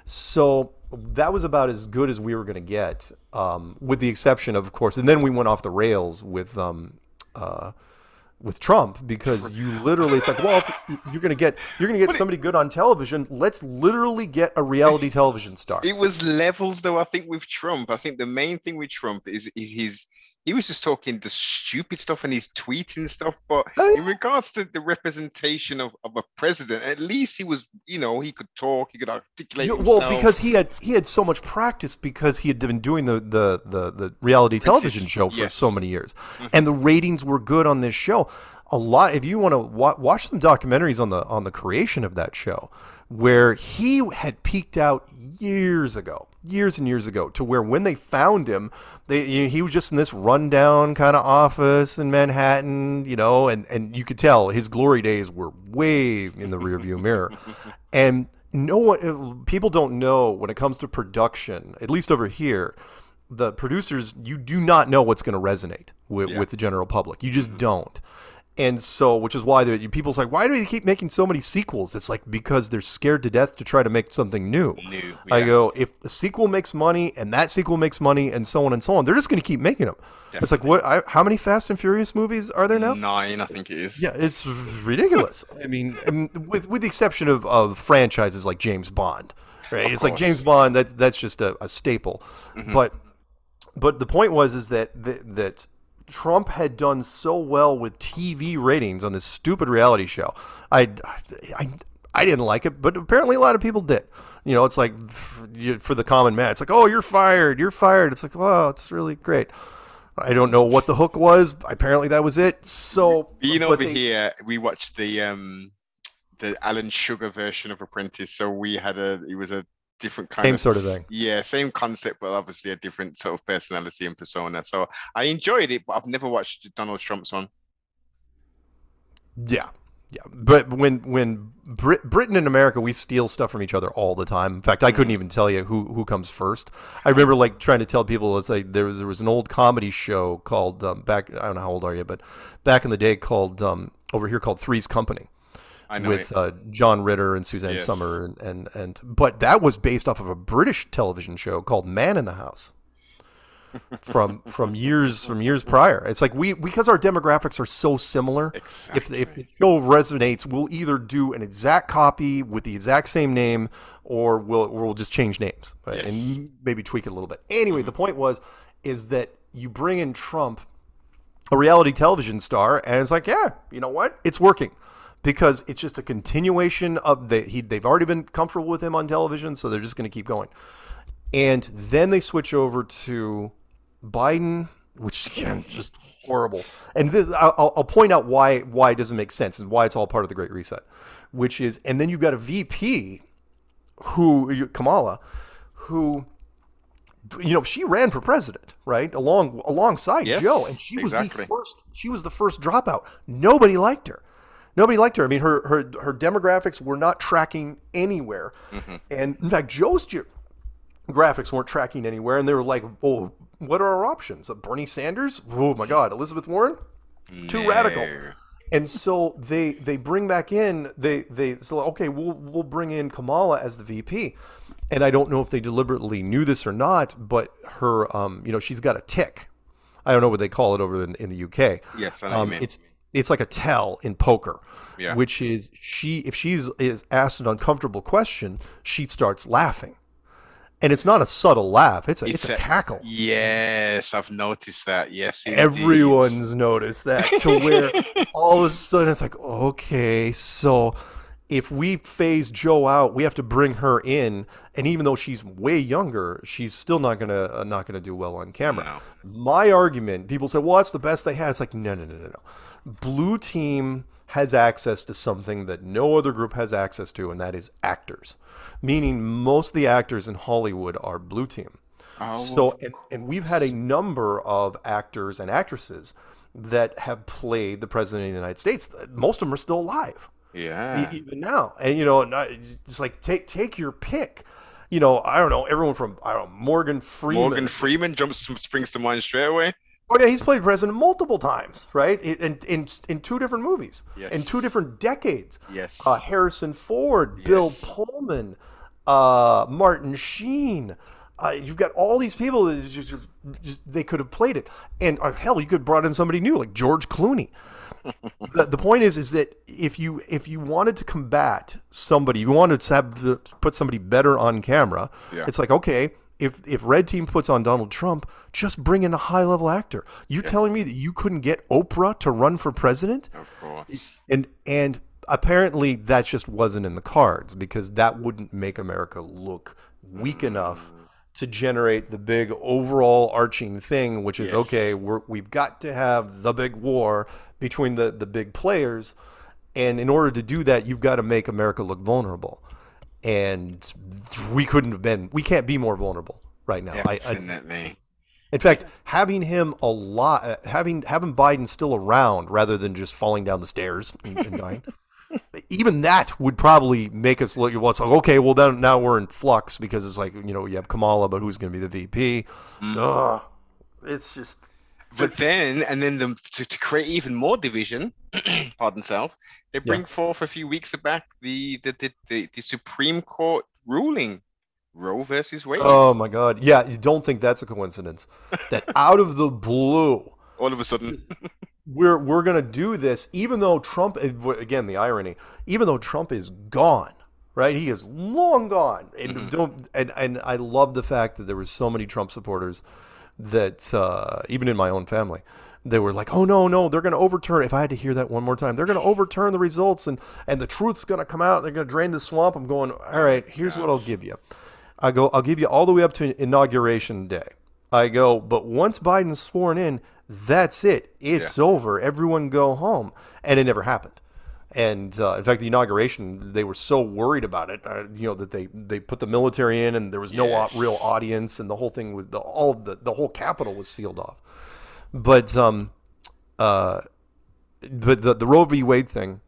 [SPEAKER 6] So that was about as good as we were going to get, um, with the exception of, of course. And then we went off the rails with um, uh, with Trump because you literally it's like, well, if you're going to get you're going to get somebody good on television. Let's literally get a reality television star.
[SPEAKER 5] It was levels though, I think, with Trump. I think the main thing with Trump is, is his he was just talking the stupid stuff and he's tweeting stuff. But
[SPEAKER 6] Oh,
[SPEAKER 5] in regards to the representation of, of a president, at least he was, you know, he could talk, he could articulate himself.
[SPEAKER 6] well, because he had he had so much practice because he had been doing the the the, the reality television show for
[SPEAKER 5] yes.
[SPEAKER 6] so many years, mm-hmm. and the ratings were good on this show. A lot. If you want to wa- watch some documentaries on the on the creation of that show, where he had peaked out years ago, years and years ago, to where when they found him, they you know, he was just in this rundown kind of office in Manhattan, you know, and and you could tell his glory days were way in the rearview mirror, and no one uh, people don't know when it comes to production at least over here the producers you do not know what's going to resonate with, with the general public. You just mm-hmm. don't and so which is why the, people's like why do they keep making so many sequels it's like because they're scared to death to try to make something new
[SPEAKER 5] New,
[SPEAKER 6] i go if the sequel makes money and that sequel makes money and so on and so on they're just going to keep making them it's like what I, how many fast and furious movies are there now
[SPEAKER 5] nine, I think it is.
[SPEAKER 6] yeah, it's ridiculous. I mean, with with the exception of, of franchises like James Bond, right? it's like. James Bond that that's just a, a staple. Mm-hmm. But but the point was is that, that that Trump had done so well with TV ratings on this stupid reality show. I I I didn't like it, but apparently a lot of people did. You know, it's like for the common man, it's like, oh, you're fired, you're fired. It's like, wow, it's really great. I don't know what the hook was. Apparently that was it. So
[SPEAKER 5] Being over
[SPEAKER 6] they-
[SPEAKER 5] here, we watched the um the Alan Sugar version of Apprentice. So we had a it was a different kind
[SPEAKER 6] Same
[SPEAKER 5] of
[SPEAKER 6] sort of thing.
[SPEAKER 5] Yeah, same concept, but obviously a different sort of personality and persona. So I enjoyed it, but I've never watched Donald Trump's one.
[SPEAKER 6] Yeah, yeah. But when when Brit- Britain and America, we steal stuff from each other all the time. In fact, I couldn't even tell you who who comes first. I remember like trying to tell people it's like there was there was an old comedy show called um, back. I don't know how old are you, but back in the day called um, over here called Three's Company
[SPEAKER 5] know
[SPEAKER 6] with
[SPEAKER 5] it.
[SPEAKER 6] uh, John Ritter and Suzanne
[SPEAKER 5] Yes.
[SPEAKER 6] Summer and, and and but that was based off of a British television show called Man in the House from from years from years prior. It's like we because our demographics are so similar. If the, if the show resonates, we'll either do an exact copy with the exact same name, or we'll we'll just change names right?
[SPEAKER 5] Yes.
[SPEAKER 6] and maybe tweak it a little bit. Anyway, the point was is that you bring in Trump a reality television star, and it's like, yeah, you know what? It's working because it's just a continuation of the he. They've already been comfortable with him on television, so they're just going to keep going. And then they switch over to Biden, which again just horrible. And this, I'll, I'll point out why why it doesn't make sense and why it's all part of the Great Reset, which is, and then you've got a VP who Kamala, who you know she ran for president right along alongside
[SPEAKER 5] Yes,
[SPEAKER 6] Joe, and she was
[SPEAKER 5] exactly.
[SPEAKER 6] the first. She was the first dropout. Nobody liked her. Nobody liked her. I mean, her her her demographics were not tracking anywhere,
[SPEAKER 5] Mm-hmm.
[SPEAKER 6] and in fact, Joe's ge- graphics weren't tracking anywhere, and they were like, "Oh, what are our options? Uh, Bernie Sanders? Oh my God, Elizabeth Warren? Too radical." And so they they bring back in they they so okay we'll we'll bring in Kamala as the VP, and I don't know if they deliberately knew this or not, but her um you know she's got a tick, I don't know what they call it over in, in the UK.
[SPEAKER 5] Yes, I know
[SPEAKER 6] um,
[SPEAKER 5] mean.
[SPEAKER 6] it's it's like a tell in poker,
[SPEAKER 5] Yeah.
[SPEAKER 6] which is she if she's is asked an uncomfortable question, she starts laughing, and it's not a subtle laugh; it's a it's, a, cackle.
[SPEAKER 5] Yes, I've noticed that. Yes.
[SPEAKER 6] Everyone's noticed that to where all of a sudden it's like, okay, so if we phase Joe out, we have to bring her in, and even though she's way younger, she's still not gonna uh, not gonna do well on camera. My argument, people say, well, that's the best they had. It's like, no, no, no, no, no. Blue team has access to something that no other group has access to, and that is actors. Meaning, most of the actors in Hollywood are blue team. Oh. So, and, and we've had a number of actors and actresses that have played the president of the United States. Most of them are still alive
[SPEAKER 5] Yeah.
[SPEAKER 6] even now. And you know, it's like take take your pick. You know, I don't know everyone from I don't know Morgan Freeman.
[SPEAKER 5] Morgan Freeman jumps springs to mind straight away.
[SPEAKER 6] Oh yeah, he's played president multiple times, right? In in in, two different movies, in two different decades.
[SPEAKER 5] Yes.
[SPEAKER 6] Uh, Harrison Ford, Bill Pullman, uh, Martin Sheen. Uh, you've got all these people that just, just, just they could have played it, and uh, hell, you could have brought in somebody new like George Clooney. The, the point is, is that if you if you wanted to combat somebody, you wanted to have to put somebody better on camera.
[SPEAKER 5] Yeah.
[SPEAKER 6] It's like okay, if if Red Team puts on Donald Trump, just bring in a high level actor. You telling me that you couldn't get Oprah to run for president?
[SPEAKER 5] Of course.
[SPEAKER 6] and and apparently that just wasn't in the cards because that wouldn't make America look weak mm. enough to generate the big overall arching thing, which is
[SPEAKER 5] Yes.
[SPEAKER 6] okay. We're, we've got to have the big war between the the big players, and in order to do that, you've got to make America look vulnerable, and we couldn't have been. We can't be more vulnerable right now. I, I,
[SPEAKER 5] Definitely.
[SPEAKER 6] in fact, having him a lot, having having Biden still around rather than just falling down the stairs and, and dying, even that would probably make us look. Well, it's like okay, well then now we're in flux because it's like you know you have Kamala, but who's going to be the VP? Ugh. it's just
[SPEAKER 5] But then, and then the, to, to create even more division, pardon self, they bring forth a few weeks back the the, the, the the Supreme Court ruling, Roe versus Wade.
[SPEAKER 6] oh my god, yeah. You don't think that's a coincidence that out of the blue.
[SPEAKER 5] All of a sudden,
[SPEAKER 6] we're we're gonna do this, even though Trump. Eh, again, the irony. Even though Trump is gone, right? He is long gone. And mm-hmm. don't. And and I love the fact that there were so many Trump supporters that uh, even in my own family. They were like, "Oh no, no! They're going to overturn." If I had to hear that one more time, they're going to overturn the results, and and the truth's going to come out. They're going to drain the swamp. I'm going. All right, here's what I'll give you. I go. I'll give you all the way up to inauguration day. I go, but once Biden's sworn in, that's it. It's over. Everyone go home. And it never happened. And uh, in fact, the inauguration, they were so worried about it, uh, you know, that they, they put the military in, and there was no au-
[SPEAKER 5] Yes.
[SPEAKER 6] real audience, and the whole thing was the all the the whole Capitol was sealed off. But um, uh, but the the Roe v. Wade thing,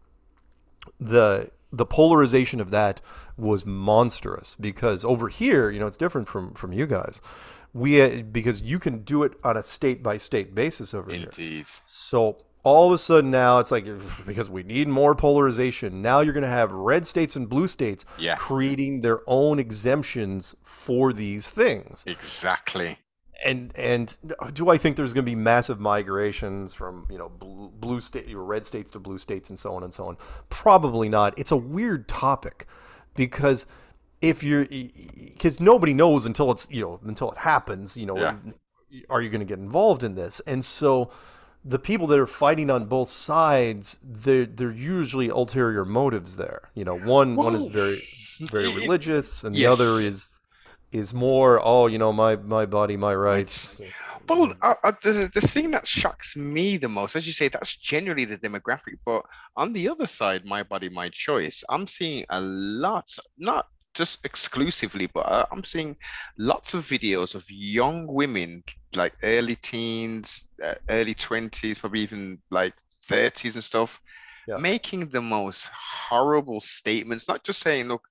[SPEAKER 6] the the polarization of that was monstrous because over here, you know, it's different from from you guys. We uh, because you can do it on a state by state basis over here.
[SPEAKER 5] indeed.
[SPEAKER 6] So all of a sudden now it's like because we need more polarization. Now you're going to have red states and blue states
[SPEAKER 5] Yeah.
[SPEAKER 6] creating their own exemptions for these things
[SPEAKER 5] Exactly.
[SPEAKER 6] and and do I think there's going to be massive migrations from you know blue, blue state or red states to blue states and so on and so on? Probably not. It's a weird topic because if you're because nobody knows until it's you know until it happens. You know,
[SPEAKER 5] Yeah.
[SPEAKER 6] are you going to get involved in this? And so the people that are fighting on both sides, they're they're usually ulterior motives there. You know, one one is very very religious, and the other is is more oh you know my my body my rights
[SPEAKER 5] Well, uh, uh, the, the thing that shocks me the most, as you say, that's generally the demographic. But on the other side, my body, my choice, I'm seeing a lot, not just exclusively, but uh, I'm seeing lots of videos of young women, like early teens, uh, early 20s, probably even like 30s and stuff,
[SPEAKER 6] Yeah.
[SPEAKER 5] making the most horrible statements, not just saying, look,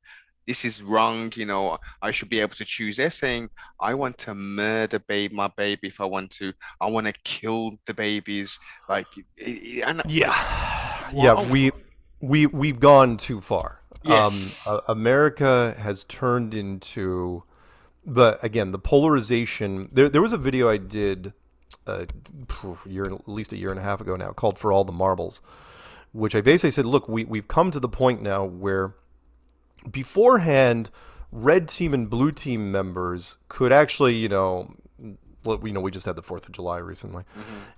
[SPEAKER 5] this is wrong, you know, I should be able to choose. They're saying, I want to murder babe, my baby if I want to. I want to kill the babies. Like, i- i- and
[SPEAKER 6] yeah yeah we we we've gone too far
[SPEAKER 5] Yes.
[SPEAKER 6] um, uh, america has turned into but again the polarization there, there was a video i did a year at least a year and a half ago now called for all the marbles which i basically said look we, we've come to the point now where beforehand red team and blue team members could actually you know well, you know we just had the fourth of july recently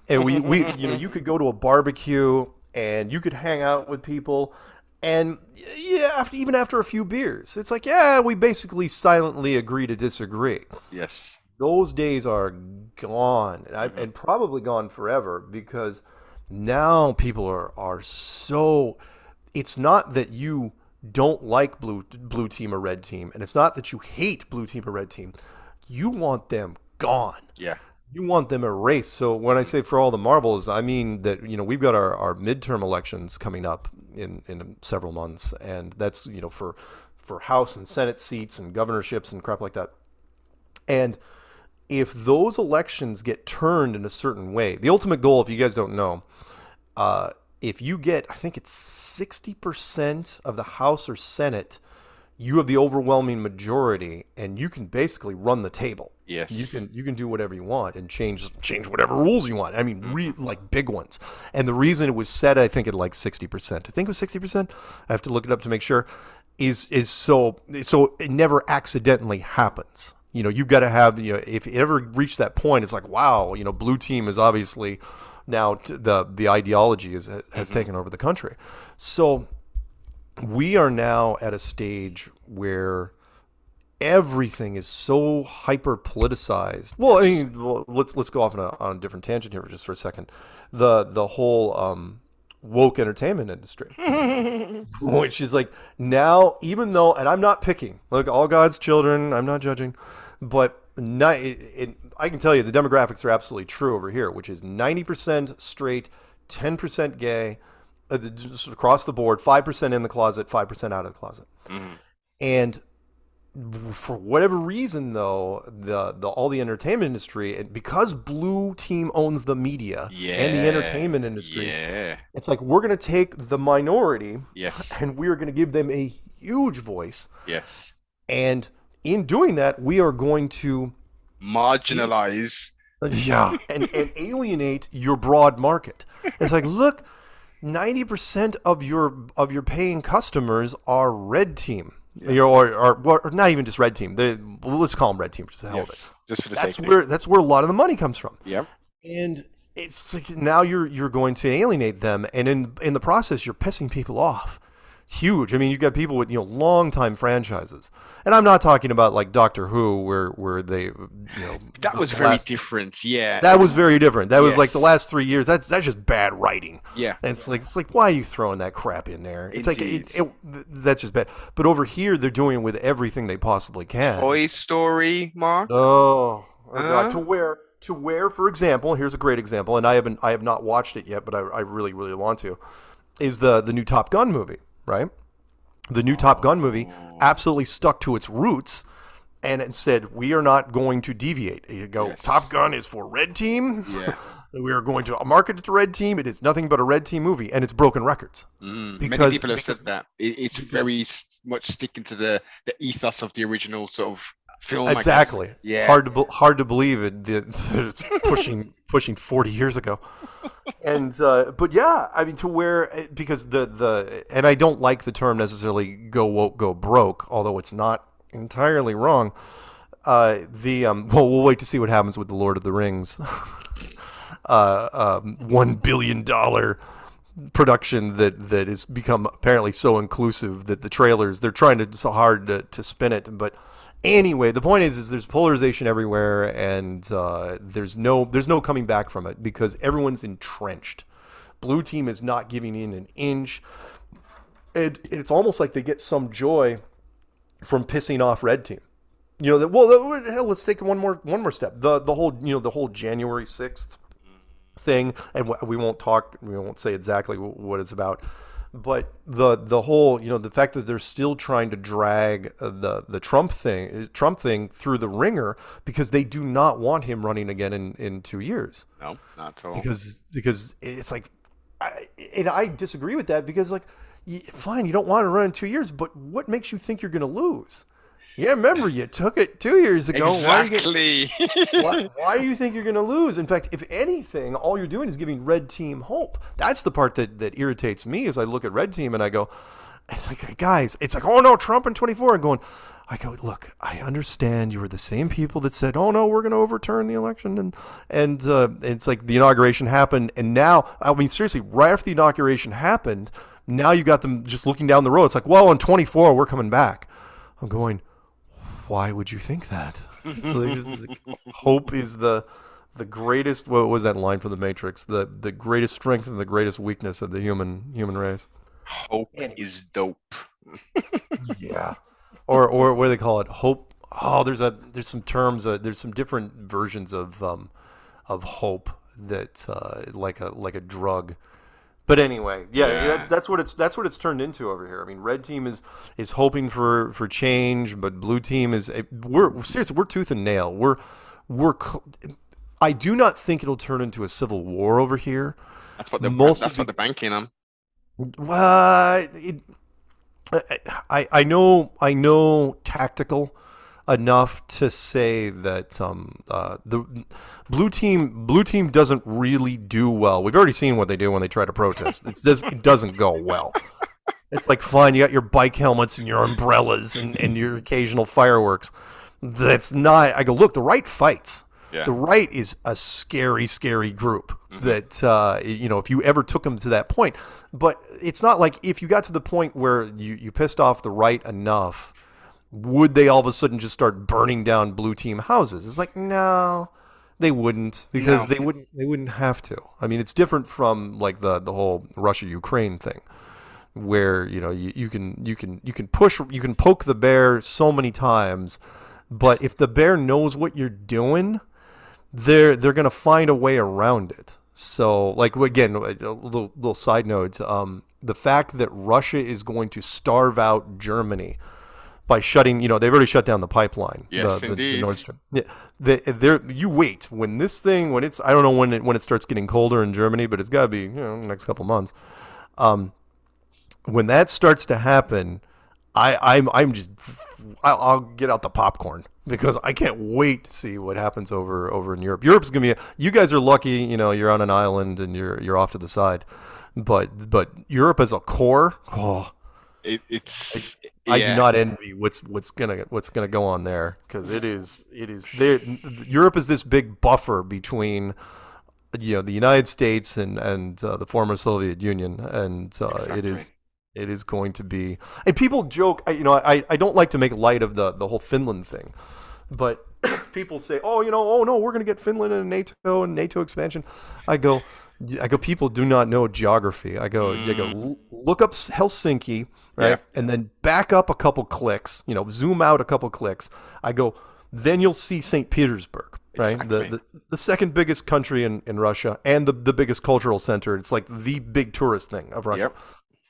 [SPEAKER 6] and we, we you know you could go to a barbecue and you could hang out with people And yeah, after, even after a few beers, it's like, yeah, we basically silently agree to disagree.
[SPEAKER 7] Yes.
[SPEAKER 6] Those days are gone, and, I, mm-hmm. and probably gone forever because now people are are so. It's not that you don't like blue blue team or red team, and it's not that you hate blue team or red team. You want them gone
[SPEAKER 7] Yeah.
[SPEAKER 6] You want them erased. So when I say for all the marbles, I mean that you know we've got our, our midterm elections coming up in, in several months, and that's you know for for House and Senate seats and governorships and crap like that. And if those elections get turned in a certain way, the ultimate goal, if you guys don't know, uh, if you get, I think it's sixty percent of the House or Senate, you have the overwhelming majority, and you can basically run the table.
[SPEAKER 7] Yes.
[SPEAKER 6] You can you can do whatever you want and change change whatever rules you want. I mean, re, mm-hmm. like big ones. And the reason it was set, I think, at like sixty percent. I think it was sixty percent. I have to look it up to make sure. Is is so so it never accidentally happens. You know, you've got to have you know if it ever reached that point, it's like wow, you know, blue team is obviously now t- the the ideology is has mm-hmm. taken over the country. So we are now at a stage where everything is so hyper politicized. Well, I mean, well, let's let's go off on a, on a different tangent here for just for a second. The the whole um, woke entertainment industry, which is like now, even though, and I'm not picking, look, all God's children, I'm not judging, but not, it, it, I can tell you the demographics are absolutely true over here, which is 90% straight, 10% gay, Uh, just across the board, 5% in the closet, 5% out of the closet. Mm-hmm. And for whatever reason though the, the all the entertainment industry and because blue team owns the media and the entertainment industry
[SPEAKER 7] Yeah.
[SPEAKER 6] it's like we're going to take the minority
[SPEAKER 7] Yes.
[SPEAKER 6] and we're going to give them a huge voice
[SPEAKER 7] Yes.
[SPEAKER 6] and in doing that we are going to
[SPEAKER 7] Marginalize.
[SPEAKER 6] yeah and, and alienate your broad market it's like look 90% of your of your paying customers are red team you know, or, or, or not even just red team they, well, let's call them red team just the hell of it
[SPEAKER 7] Yes. Just for the
[SPEAKER 6] that's
[SPEAKER 7] sake
[SPEAKER 6] where that's where a lot of the money comes from.
[SPEAKER 7] Yep.
[SPEAKER 6] and it's like now you're you're going to alienate them and in in the process you're pissing people off huge i mean you got people with you know long time franchises and i'm not talking about like doctor who where where they you know
[SPEAKER 7] That was very
[SPEAKER 6] last-
[SPEAKER 7] different. Yeah.
[SPEAKER 6] that was very different that was like the last three years that's that's just bad writing
[SPEAKER 7] Yeah.
[SPEAKER 6] and it's like it's like why are you throwing that crap in there it's like
[SPEAKER 7] Indeed.
[SPEAKER 6] it, it, that's just bad but over here they're doing it with everything they possibly can
[SPEAKER 7] Toy Story, Mark.
[SPEAKER 6] Oh, oh God.
[SPEAKER 7] Huh?
[SPEAKER 6] to where to where, for example, here's a great example, and I haven't I have not watched it yet, but I, I really really want to. Is the the new Top Gun movie right? The new Top Gun movie absolutely stuck to its roots. And it said, "We are not going to deviate." You go,
[SPEAKER 7] Yes.
[SPEAKER 6] Top Gun is for red team.
[SPEAKER 7] Yeah.
[SPEAKER 6] we are going to market it to red team. It is nothing but a red team movie, and it's broken records.
[SPEAKER 7] Mm,
[SPEAKER 6] Because-
[SPEAKER 7] Many people have
[SPEAKER 6] because-
[SPEAKER 7] said that. It, it's very much sticking to the, the ethos of the original sort of film.
[SPEAKER 6] Exactly.
[SPEAKER 7] Yeah.
[SPEAKER 6] Hard to hard to believe it. that It's pushing pushing forty years ago. And uh, but yeah, I mean to where because the the and I don't like the term necessarily go woke go broke, although it's not entirely wrong. Uh, the um, well, we'll wait to see what happens with the Lord of the Rings. uh, um, one billion dollar production that that has become apparently so inclusive that the trailers they're trying to so hard to, to spin it but anyway the point is is there's polarization everywhere and uh, there's no there's no coming back from it because everyone's entrenched. Blue team is not giving in an inch. And it's almost like they get some joy from pissing off red team. You know that well hell let's take one more one more step. The the whole you know the whole January 6th thing and we won't talk we won't say exactly what it's about but the the whole you know the fact that they're still trying to drag uh, the the Trump thing Trump thing through the wringer because they do not want him running again in in 2 years
[SPEAKER 7] No, not at all.
[SPEAKER 6] because because it's like I, and I disagree with that because like fine you don't want to run in 2 years but what makes you think you're going to lose yeah remember you took it 2 years ago why are you
[SPEAKER 7] exactly.
[SPEAKER 6] why, why do you think you're going to lose? In fact, if anything, all you're doing is giving red team hope. That's the part that, that irritates me as I look at red team and I go, it's like, guys, it's like, oh no, Trump in 24. And going, I go, look, I understand you were the same people that said, oh no, we're going to overturn the election. And, and uh, it's like the inauguration happened. And now, I mean, seriously, right after the inauguration happened, Now you got them just looking down the road. It's like, well, on 24, we're coming back. I'm going, why would you think that? It's like, it's like, hope is the the greatest. What was that line from the Matrix? The the greatest strength and the greatest weakness of the human human race.
[SPEAKER 7] Hope is dope.
[SPEAKER 6] yeah, or or what do they call it? Hope. Oh, there's a there's some terms. Uh, there's some different versions of um of hope that uh, like a like a drug. But anyway, yeah,
[SPEAKER 7] Yeah.
[SPEAKER 6] That, that's what it's that's what it's turned into over here. I mean, red team is is hoping for for change, but blue team is we're seriously we're tooth and nail. We're we're I do not think it'll turn into a civil war over here.
[SPEAKER 7] That's what they're
[SPEAKER 6] Mostly
[SPEAKER 7] that's what they're banking on.
[SPEAKER 6] Well, it, I I know I know tactical enough to say that um, uh, the blue team blue team doesn't really do well. We've already seen what they do when they try to protest. It, does, it doesn't go well. It's like fine, you got your bike helmets and your umbrellas and, and your occasional fireworks. That's not. I go look. The right fights.
[SPEAKER 7] Yeah.
[SPEAKER 6] The right is a scary, scary group. That uh, you know, if you ever took them to that point, but it's not like if you got to the point where you you pissed off the right enough, would they all of a sudden just start burning down blue team houses? It's like no, they wouldn't because
[SPEAKER 7] No.
[SPEAKER 6] they wouldn't they wouldn't have to. I mean, it's different from like the the whole Russia Ukraine thing where you know you, you can you can you can push you can poke the bear so many times but if the bear knows what you're doing they're they're gonna find a way around it so like again a little little side note um, the fact that Russia is going to starve out Germany by shutting you know they've already shut down the pipeline
[SPEAKER 7] Yes,
[SPEAKER 6] the, the, the
[SPEAKER 7] indeed.
[SPEAKER 6] Nord Stream yeah the, there you wait when this thing when it's I don't know when it when it starts getting colder in Germany but it's got to be you know next couple months um, when that starts to happen, I, I'm I'm just I'll, I'll get out the popcorn because I can't wait to see what happens over over in Europe. Europe's gonna be. A, you guys are lucky, you know, you're on an island and you're you're off to the side, but but Europe as a core, oh,
[SPEAKER 7] It, it's
[SPEAKER 6] I
[SPEAKER 7] yeah.
[SPEAKER 6] do not envy what's what's gonna what's gonna go on there because it is it is there. Europe is this big buffer between you know the United States and and uh, the former Soviet Union, and uh, it is
[SPEAKER 7] Exactly.
[SPEAKER 6] it is going to be. And people joke, I- you know, I I don't like to make light of the the whole Finland thing, but people say, oh, you know, oh no, we're gonna get Finland in NATO and NATO expansion. I go. I go. People do not know geography. I go. I go. Mm. Look up Helsinki, right,
[SPEAKER 7] Yeah.
[SPEAKER 6] and then back up a couple clicks. You know, zoom out a couple clicks. I go. Then you'll see St. Petersburg, right? The, the the second biggest country in, in Russia and the, the biggest cultural center. It's like the big tourist thing of Russia.
[SPEAKER 7] Yep.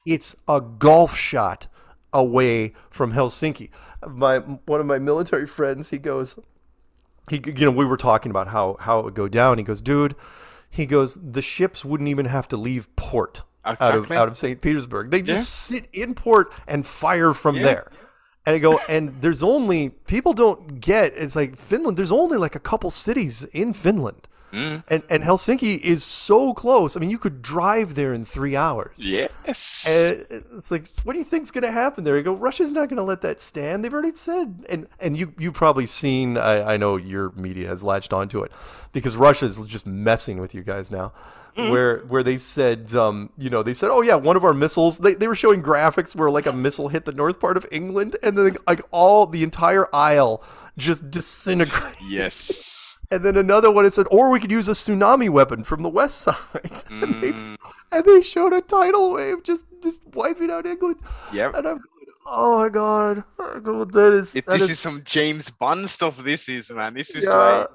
[SPEAKER 6] It's a golf shot away from Helsinki. My one of my military friends, he goes, he you know we were talking about how how it would go down. He goes, dude, he goes, the ships wouldn't even have to leave port out of out of St. Petersburg. They just sit in port and fire from there. And I go, and there's only people don't get. It's like Finland. There's only like a couple cities in Finland,
[SPEAKER 7] Mm.
[SPEAKER 6] and and Helsinki is so close. I mean, you could drive there in three hours.
[SPEAKER 7] Yes.
[SPEAKER 6] And it's like, what do you think's going to happen there? You go, Russia's not going to let that stand. They've already said, and and you you probably seen. I, I know your media has latched onto it because Russia's just messing with you guys now. Where where they said, um, you know, they said, oh yeah, one of our missiles. They, they were showing graphics where like a missile hit the north part of England, and then like all the entire isle just disintegrated.
[SPEAKER 7] yes.
[SPEAKER 6] And then another one it said, or we could use a tsunami weapon from the west side. and, they,
[SPEAKER 7] Mm.
[SPEAKER 6] and they showed a tidal wave just just wiping out England.
[SPEAKER 7] Yep.
[SPEAKER 6] And I'm oh my god, I go, that is
[SPEAKER 7] If
[SPEAKER 6] that
[SPEAKER 7] this is some James Bond stuff, this is man. This is
[SPEAKER 6] Yeah,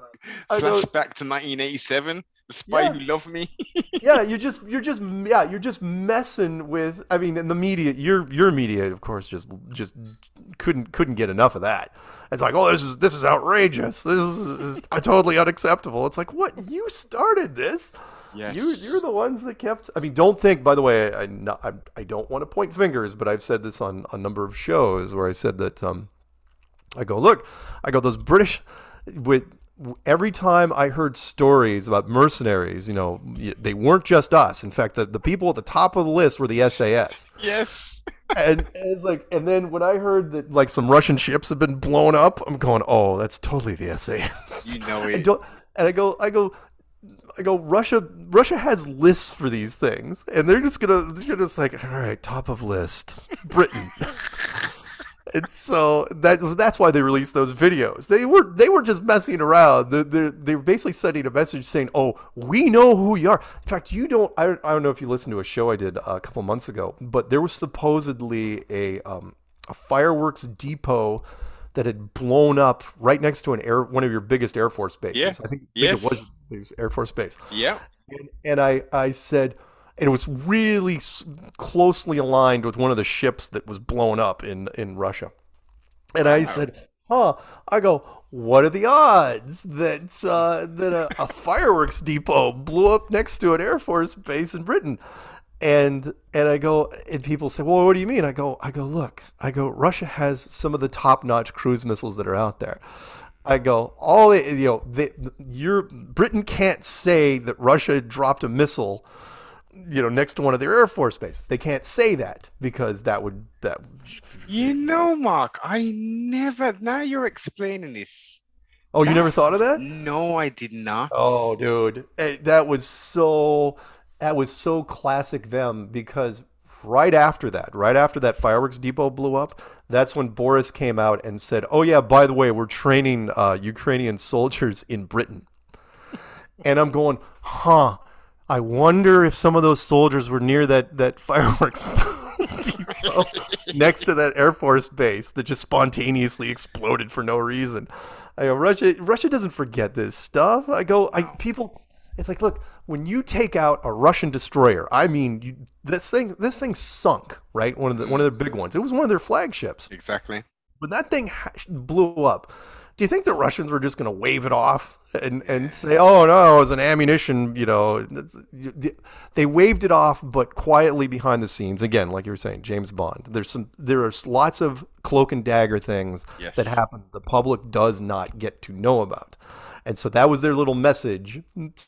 [SPEAKER 7] like flashback to 1987. Spy
[SPEAKER 6] Yeah.
[SPEAKER 7] Who Loved Me.
[SPEAKER 6] yeah. You're just you're just yeah you're just messing with. I mean, in the media, your your media, of course, just just couldn't couldn't get enough of that. It's like, oh, this is this is outrageous. This is, is totally unacceptable. It's like, what? You started this.
[SPEAKER 7] yes.
[SPEAKER 6] You, you're the ones that kept. I mean, don't think. By the way, I, not, I, I don't want to point fingers, but I've said this on a number of shows where I said that. Um, I go look. I go those British. With every time I heard stories about mercenaries, you know, they weren't just us. In fact, the, the people at the top of the list were the SAS.
[SPEAKER 7] Yes.
[SPEAKER 6] And, and it's like, and then when I heard that like some Russian ships have been blown up, I'm going, oh, that's totally the SAS.
[SPEAKER 7] You know it.
[SPEAKER 6] don't, and I go, I go, I go Russia. Russia has lists for these things, and they're just gonna they're just like all right, top of list, Britain. and so that that's why they released those videos. They were they were just messing around. They're, they're they're basically sending a message saying, "Oh, we know who you are." In fact, you don't. I, I don't know if you listened to a show I did a couple months ago, but there was supposedly a um, a fireworks depot that had blown up right next to an air one of your biggest Air Force bases.
[SPEAKER 5] Yeah.
[SPEAKER 6] I think,
[SPEAKER 5] Yes.
[SPEAKER 6] it was, it was Air Force Base.
[SPEAKER 5] Yeah.
[SPEAKER 6] And, and I, I said, and it was really s- closely aligned with one of the ships that was blown up in, in Russia. And I said, huh, I go, what are the odds that, uh, that a, a fireworks depot blew up next to an Air Force base in Britain? And and I go and people say, well, what do you mean? I go, I go, look, I go, Russia has some of the top-notch cruise missiles that are out there. I go, all you know, they, your Britain can't say that Russia dropped a missile, you know, next to one of their air force bases. They can't say that because that would that.
[SPEAKER 7] You know, Mark, I never. Now you're explaining this.
[SPEAKER 6] Oh, you never thought of that?
[SPEAKER 7] No, I did not.
[SPEAKER 6] Oh, dude, that was so that was so classic them because right after that, right after that fireworks depot blew up, that's when Boris came out and said, "Oh yeah, by the way, we're training uh, Ukrainian soldiers in Britain." And I'm going, "Huh? I wonder if some of those soldiers were near that that fireworks depot next to that Air Force base that just spontaneously exploded for no reason." I go, Russia. Russia doesn't forget this stuff. I go, I people. It's like, look, when you take out a Russian destroyer, I mean, you, this thing, this thing sunk, right? One of the one of their big ones. It was one of their flagships.
[SPEAKER 7] Exactly.
[SPEAKER 6] When that thing ha- blew up, do you think the Russians were just going to wave it off and, and say, "Oh no, it was an ammunition"? You know, they waved it off, but quietly behind the scenes. Again, like you were saying, James Bond. There's some, there are lots of cloak and dagger things
[SPEAKER 5] Yes.
[SPEAKER 6] that happen. The public does not get to know about. And so that was their little message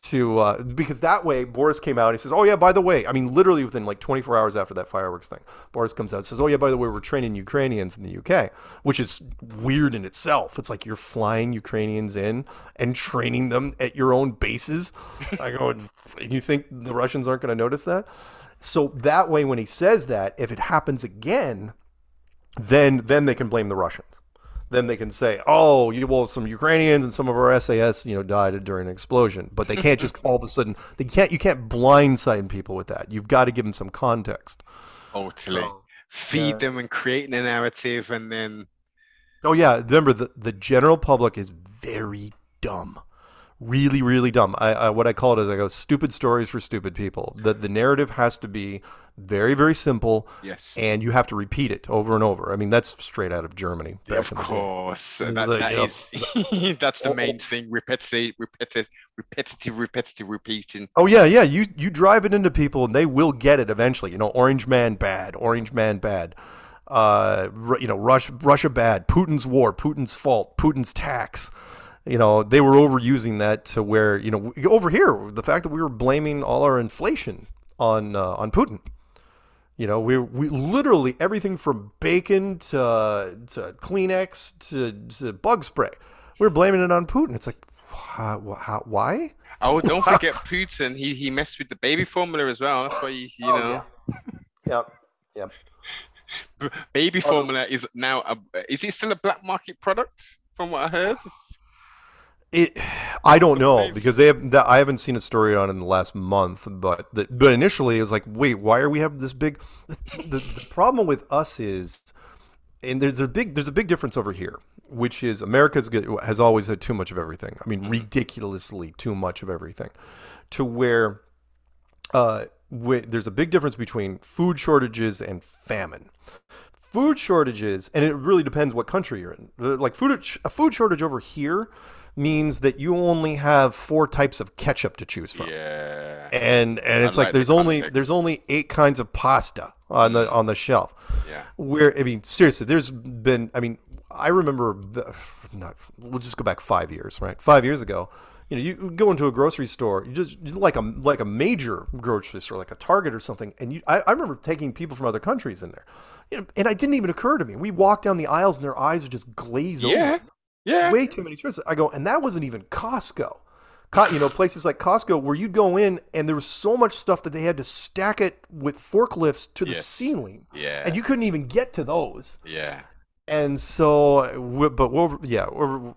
[SPEAKER 6] to uh, because that way Boris came out and he says, "Oh yeah, by the way, I mean literally within like 24 hours after that fireworks thing, Boris comes out and says, "Oh yeah, by the way, we're training Ukrainians in the UK," which is weird in itself. It's like you're flying Ukrainians in and training them at your own bases. I go, and you think the Russians aren't going to notice that? So that way, when he says that, if it happens again, then then they can blame the Russians. Then they can say, "Oh, you well, some Ukrainians and some of our SAS, you know, died during an explosion." But they can't just all of a sudden they can't you can't blindside people with that. You've got to give them some context.
[SPEAKER 7] Totally.
[SPEAKER 6] So,
[SPEAKER 7] Feed
[SPEAKER 6] yeah.
[SPEAKER 7] them and creating a narrative, and then
[SPEAKER 6] Oh yeah, remember the the general public is very dumb, really really dumb. I, I what I call it is I go stupid stories for stupid people. The the narrative has to be very very simple,
[SPEAKER 7] yes,
[SPEAKER 6] and you have to repeat it over and over. I mean that's straight out of Germany. back
[SPEAKER 7] of
[SPEAKER 6] in the day.
[SPEAKER 7] course. That,
[SPEAKER 6] like,
[SPEAKER 7] that
[SPEAKER 6] know,
[SPEAKER 7] that's the
[SPEAKER 6] Oh,
[SPEAKER 7] main thing. Repetitive, repetitive, repetitive, repetitive, repeating.
[SPEAKER 6] Oh yeah, yeah. You you drive it into people and they will get it eventually. You know, Orange Man bad, Orange Man bad. Uh, you know, Russia Russia bad. Putin's war, Putin's fault, Putin's tax. You know, they were overusing that to where you know over here the fact that we were blaming all our inflation on uh, on Putin. You know, we we literally everything from bacon to to Kleenex to, to bug spray. we're blaming it on Putin. It's like, how, how, why?
[SPEAKER 7] Oh, don't forget Putin. He he messed with the baby formula as well. That's why you you
[SPEAKER 6] Oh,
[SPEAKER 7] know
[SPEAKER 6] Yep. Yep.
[SPEAKER 7] baby formula is now a is it still a black market product from what I heard?
[SPEAKER 6] It, I don't know
[SPEAKER 7] states.
[SPEAKER 6] because they have. That, I haven't seen a story on it in the last month, but the, but initially it was like, wait, why are we having this big? The, the problem with us is, and there's a big there's a big difference over here, which is America's has always had too much of everything. I mean, ridiculously too much of everything, to where, uh, wi- there's a big difference between food shortages and famine food shortages, and it really depends what country you're in. Like food, a food shortage over here means that you only have four types of ketchup to choose from,
[SPEAKER 7] Yeah.
[SPEAKER 6] and and it's like, there's
[SPEAKER 7] the
[SPEAKER 6] only there's only eight kinds of pasta on the on the shelf.
[SPEAKER 7] Yeah.
[SPEAKER 6] Where I mean, seriously, there's been. I mean, I remember. Not. We'll just go back five years, right? Five years ago. You know, you go into a grocery store, you just like a like a major grocery store, like a Target or something, and you. I, I remember taking people from other countries in there, you know, and it didn't even occur to me. We walked down the aisles, and their eyes would just glaze
[SPEAKER 7] Yeah.
[SPEAKER 6] over
[SPEAKER 7] Yeah.
[SPEAKER 6] way too many choices. I go, and that wasn't even Costco. Co- you know, places like Costco where you'd go in and there was so much stuff that they had to stack it with forklifts to the
[SPEAKER 7] Yes.
[SPEAKER 6] ceiling,
[SPEAKER 7] Yeah.
[SPEAKER 6] and you couldn't even get to those.
[SPEAKER 7] yeah.
[SPEAKER 6] And so, but we're, yeah, we're,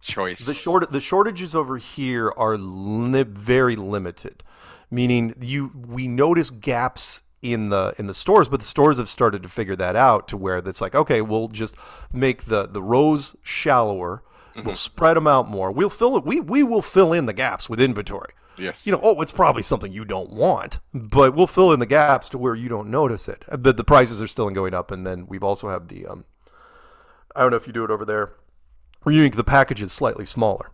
[SPEAKER 7] Choice.
[SPEAKER 6] the short the shortages over here are li- very limited, meaning you we notice gaps in the in the stores, but the stores have started to figure that out to where it's like okay, we'll just make the the rows shallower, we'll spread them out more, we'll fill it, we we will fill in the gaps with inventory.
[SPEAKER 7] Yes.
[SPEAKER 6] You know, oh, it's probably something you don't want, but we'll fill in the gaps to where you don't notice it. But the prices are still going up, and then we've also have the um, I don't know if you do it over there. Where you make the packages slightly smaller.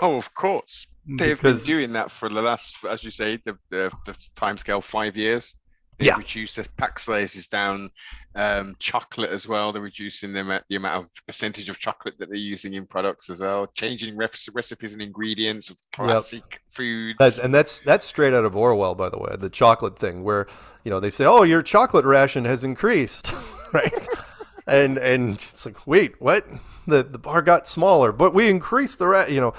[SPEAKER 7] Oh, of course. They've
[SPEAKER 6] Because-
[SPEAKER 7] been doing that for the last, as you say, the the, the timescale five years. They've
[SPEAKER 6] Yeah.
[SPEAKER 7] reduced the pack sizes down. Um, chocolate as well. They're reducing the amount, the amount of percentage of chocolate that they're using in products as well. Changing rep- recipes and ingredients of classic foods.
[SPEAKER 6] That's, and that's that's straight out of Orwell, by the way, the chocolate thing, where you know they say, "Oh, your chocolate ration has increased," right? and and it's like, wait, what? The the bar got smaller, but we increased the ra- you know.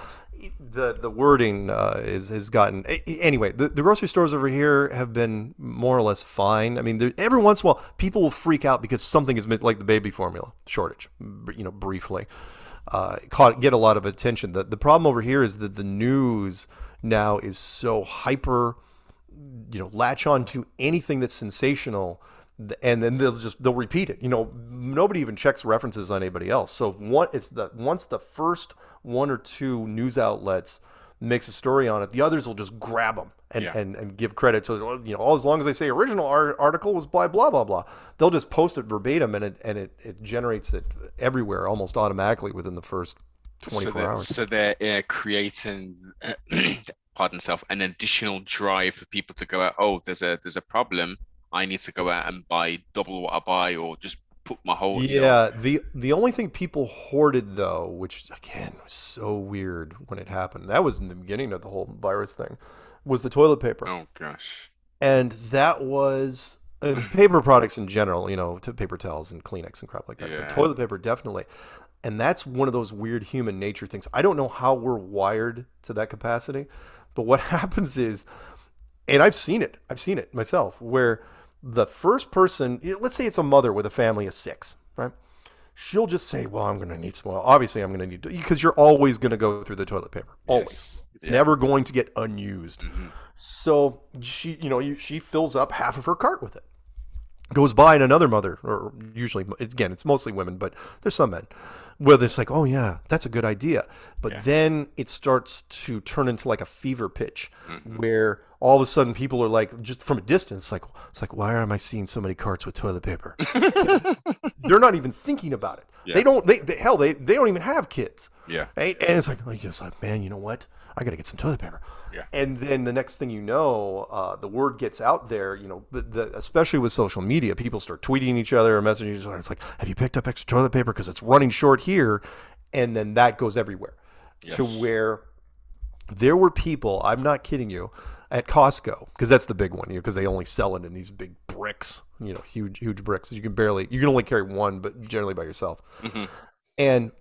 [SPEAKER 6] The, the wording uh, is has gotten anyway. The, the grocery stores over here have been more or less fine. I mean, every once in a while, people will freak out because something is missing, like the baby formula shortage. You know, briefly, uh, caught get a lot of attention. The the problem over here is that the news now is so hyper you know latch on to anything that's sensational and then they'll just they'll repeat it you know nobody even checks references on anybody else so what it's the once the first one or two news outlets makes a story on it the others will just grab them and,
[SPEAKER 7] Yeah.
[SPEAKER 6] and, and give credit so you know all as long as they say original ar- article was by blah blah blah they'll just post it verbatim and it and it, it generates it everywhere almost automatically within the first 24
[SPEAKER 7] so they're,
[SPEAKER 6] hours
[SPEAKER 7] So they're uh, creating, uh, pardon self, an additional drive for people to go out. Oh, there's a there's a problem. I need to go out and buy double what I buy, or just put my whole. you know,
[SPEAKER 6] Yeah, the the only thing people hoarded though, which again was so weird when it happened. That was in the beginning of the whole virus thing, was the toilet paper,
[SPEAKER 7] Oh gosh.
[SPEAKER 6] and that was uh, paper products in general. You know, to paper towels and Kleenex and crap like that.
[SPEAKER 7] Yeah.
[SPEAKER 6] But toilet paper definitely, and that's one of those weird human nature things. I don't know how we're wired to that capacity, but what happens is, and I've seen it. I've seen it myself where the first person, let's say it's a mother with a family of six, right? She'll just say, "Well, I'm going to need some. Well, obviously, I'm going to need to because you're always going to go through the toilet paper. Always,
[SPEAKER 7] Yes.
[SPEAKER 6] it's
[SPEAKER 7] Yeah.
[SPEAKER 6] never going to get unused.
[SPEAKER 7] Mhm.
[SPEAKER 6] So she, you know, you, she fills up half of her cart with it. Goes by and another mother, or usually again, it's mostly women, but there's some men where it's like, oh yeah, that's a good idea. But
[SPEAKER 7] Yeah.
[SPEAKER 6] then it starts to turn into like a fever pitch, where all of a sudden people are like, just from a distance, like it's like, why am I seeing so many carts with toilet paper? They're not even thinking about it.
[SPEAKER 7] Yeah.
[SPEAKER 6] They don't. They, they hell, they they don't even have kids.
[SPEAKER 7] Yeah.
[SPEAKER 6] Right? And it's like, like it's like, man, you know what? I got to get some toilet paper.
[SPEAKER 7] Yeah.
[SPEAKER 6] And then the next thing you know, uh, the word gets out there. You know, the, the, especially with social media, people start tweeting each other or messaging each other. It's like, have you picked up extra toilet paper because it's running short here? And then that goes everywhere to where there were people. I'm not kidding you. At Costco, because that's the big one, you know, because they only sell it in these big bricks, you know, huge, huge bricks. You can barely, you can only carry one, but generally by yourself.
[SPEAKER 7] Mhm.
[SPEAKER 6] And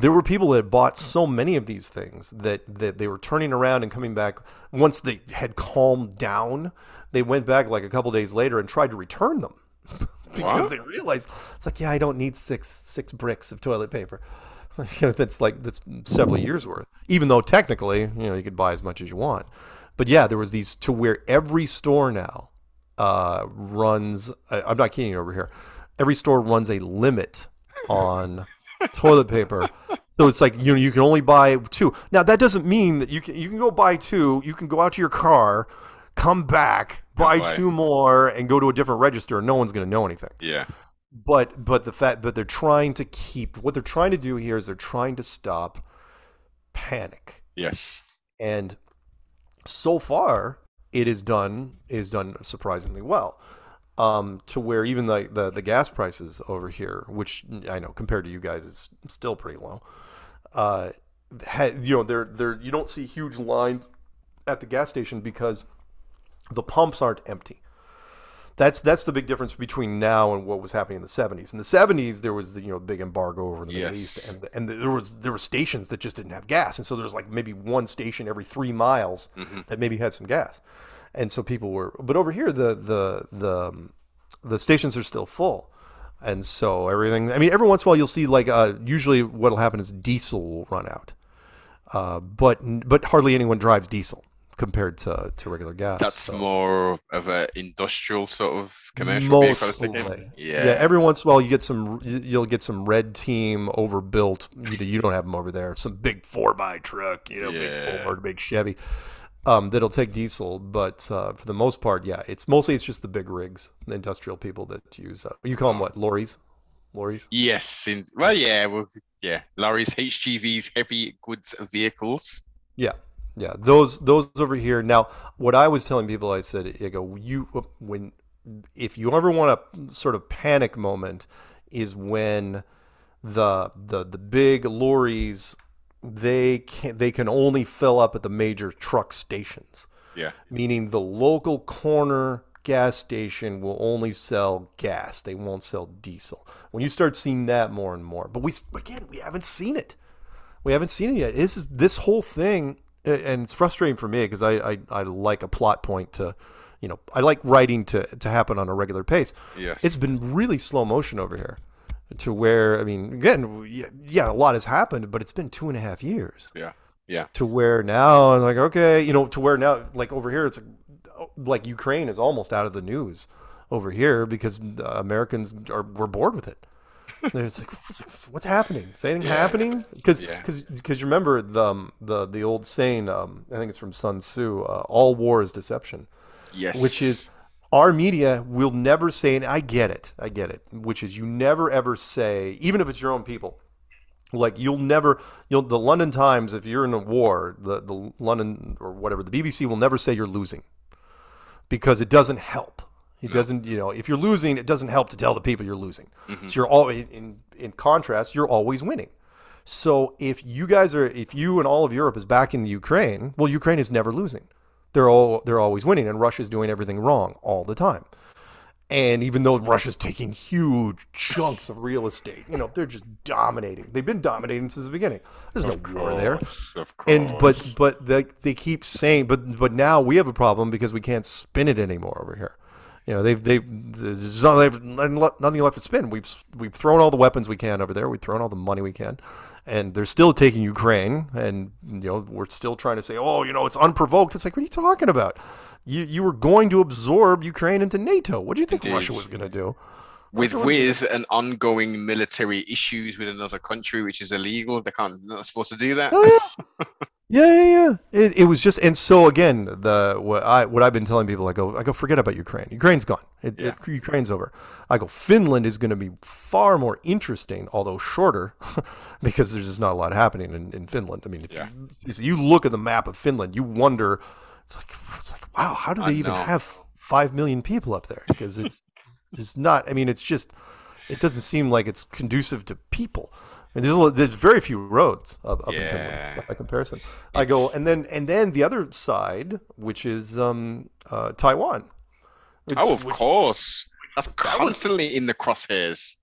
[SPEAKER 6] there were people that had bought so many of these things that, that they were turning around and coming back once they had calmed down they went back like a couple days later and tried to return them because
[SPEAKER 7] What?
[SPEAKER 6] they realized it's like yeah i don't need six six bricks of toilet paper that's like that's several years worth even though technically you know you could buy as much as you want but yeah there was these to where every store now uh, runs I, i'm not kidding you over here every store runs a limit on toilet paper. So it's like you know you can only buy two. Now that doesn't mean that you can you can go buy two. You can go out to your car, come back, buy
[SPEAKER 7] buy-
[SPEAKER 6] two more, and go to a different register. No one's going to know anything.
[SPEAKER 7] Yeah.
[SPEAKER 6] But but the fact but they're trying to keep what they're trying to do here is they're trying to stop panic.
[SPEAKER 7] Yes.
[SPEAKER 6] And so far, it is done is done surprisingly well. Um, to where even the, the the gas prices over here, which I know compared to you guys is still pretty low. Uh, you know, they're they're you don't see huge lines at the gas station because the pumps aren't empty. That's that's the big difference between now and what was happening in the 70s. In the 70s, there was the you know big embargo over the Middle East, and and there was there were stations that just didn't have gas, and so there was like maybe one station every three miles that maybe had some gas, and so people were. But over here, the the the the stations are still full. And so everything, I mean, every once in a while you'll see like, uh, usually what'll happen is diesel will run out. Uh, but, but hardly anyone drives diesel compared to, to regular gas.
[SPEAKER 5] That's
[SPEAKER 6] so.
[SPEAKER 5] more of a industrial sort of commercial vehicle.
[SPEAKER 6] Mostly.
[SPEAKER 5] thinking.
[SPEAKER 6] Yeah.
[SPEAKER 5] Yeah.
[SPEAKER 6] Every once in a while, you get some. you- You'll get some red team overbuilt. You, you don't have them over there. Some big four by truck. You know, big
[SPEAKER 5] Yeah.
[SPEAKER 6] Ford, big Chevy. Um, that'll take diesel, but uh, for the most part, yeah, it's mostly it's just the big rigs, the industrial people that use. Uh, you call them what? Lorries, lorries.
[SPEAKER 5] Yes. In, well, yeah. Well, yeah. Lorries, HGVs, heavy goods vehicles.
[SPEAKER 6] Yeah, yeah. Those those over here. Now, what I was telling people, I said, I go, you when if you ever want a sort of panic moment, is when the the the big lorries they can they can only fill up at the major truck stations,
[SPEAKER 5] Yeah.
[SPEAKER 6] meaning the local corner gas station will only sell gas. They won't sell diesel. When you start seeing that more and more, but we again we haven't seen it. We haven't seen it yet. This is this whole thing, and it's frustrating for me because I, I I like a plot point to, you know, I like writing to to happen on a regular pace.
[SPEAKER 5] Yes.
[SPEAKER 6] It's been really slow motion over here, to where I mean, again, yeah, yeah, a lot has happened, but it's been two and a half years
[SPEAKER 5] Yeah. Yeah.
[SPEAKER 6] to where now I'm like okay you know to where now like over here it's like Ukraine is almost out of the news over here because Americans are we're bored with it. There's like what's, happening? Is anything
[SPEAKER 5] Yeah.
[SPEAKER 6] happening? Because
[SPEAKER 5] Yeah.
[SPEAKER 6] because you remember the um, the the old saying um, I think it's from Sun Tzu uh, all war is deception
[SPEAKER 5] Yes.
[SPEAKER 6] which is our media will never say, and I get it, I get it, which is you never ever say, even if it's your own people, like you'll never, you'll the London Times, if you're in a war, the the London or whatever, the BBC will never say you're losing, because it doesn't help. It doesn't, you know, if you're losing, it doesn't help to tell the people you're losing. So you're all in, in contrast, you're always winning. So if you guys are, if you and all of Europe is backing the Ukraine, well, Ukraine is never losing. They're all they're always winning, and Russia's doing everything wrong all the time. And even though Russia's taking huge chunks of real estate, you know, they're just dominating. They've been dominating since the beginning. There's no war there.
[SPEAKER 5] Of course.
[SPEAKER 6] And but but they, they keep saying but but now we have a problem because we can't spin it anymore over here. You know they've they there's no- they've nothing left nothing left to spin. We've we've thrown all the weapons we can over there. We've thrown all the money we can, and they're still taking Ukraine. And you know we're still trying to say, oh, you know, it's unprovoked. It's like, what are you talking about? You you were going to absorb Ukraine into NATO. What do you think
[SPEAKER 5] Indeed.
[SPEAKER 6] Russia was going to do?
[SPEAKER 5] with with an ongoing military issues with another country which is illegal they can't they're not supposed to do that
[SPEAKER 6] Oh, yeah. yeah, yeah, yeah. It, it was just, and so again, the what I what I've been telling people, I go, I go, forget about Ukraine. Ukraine's gone. It, it, Ukraine's over. I go, Finland is going to be far more interesting, although shorter, because there's just not a lot happening in, in Finland. I mean, if
[SPEAKER 5] Yeah.
[SPEAKER 6] you, you look at the map of Finland, you wonder, it's like, it's like, wow, how do
[SPEAKER 5] I
[SPEAKER 6] they even
[SPEAKER 5] know.
[SPEAKER 6] have five million people up there? Because it's it's not. I mean, it's just, it doesn't seem like it's conducive to people. And there's, a lo- there's very few roads up, up in
[SPEAKER 5] Yeah.
[SPEAKER 6] Finland by comparison. I go, and then and then the other side, which is um, uh, Taiwan. Which-
[SPEAKER 5] oh of
[SPEAKER 6] which-
[SPEAKER 5] course that's constantly in the crosshairs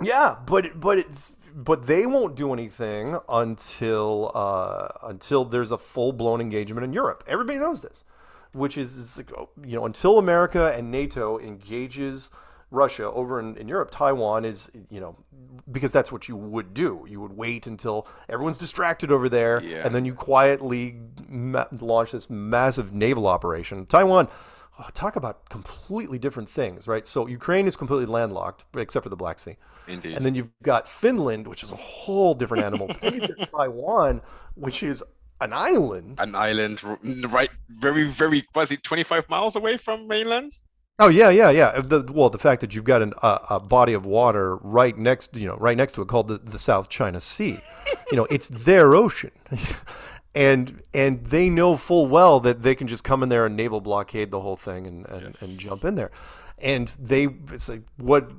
[SPEAKER 6] Yeah, but but it's but they won't do anything until uh, until there's a full blown engagement in Europe. Everybody knows this, which is, is like, oh, you know until America and NATO engages Russia over in, in Europe, Taiwan is you know because that's what you would do. You would wait until everyone's distracted over there,
[SPEAKER 5] Yeah.
[SPEAKER 6] and then you quietly ma- launch this massive naval operation. Taiwan. oh, talk about completely different things, right? So Ukraine is completely landlocked, except for the Black Sea.
[SPEAKER 5] indeed
[SPEAKER 6] And then you've got Finland, which is a whole different animal. But then you've got Taiwan, which is an island.
[SPEAKER 5] an island right very very was it 25 miles away from mainland
[SPEAKER 6] Oh yeah, yeah, yeah. The, well, the fact that you've got an, uh, a body of water right next, you know, right next to it called the, the South China Sea. You know, it's their ocean, and and they know full well that they can just come in there and naval blockade the whole thing and and, and jump in there, and they it's like what.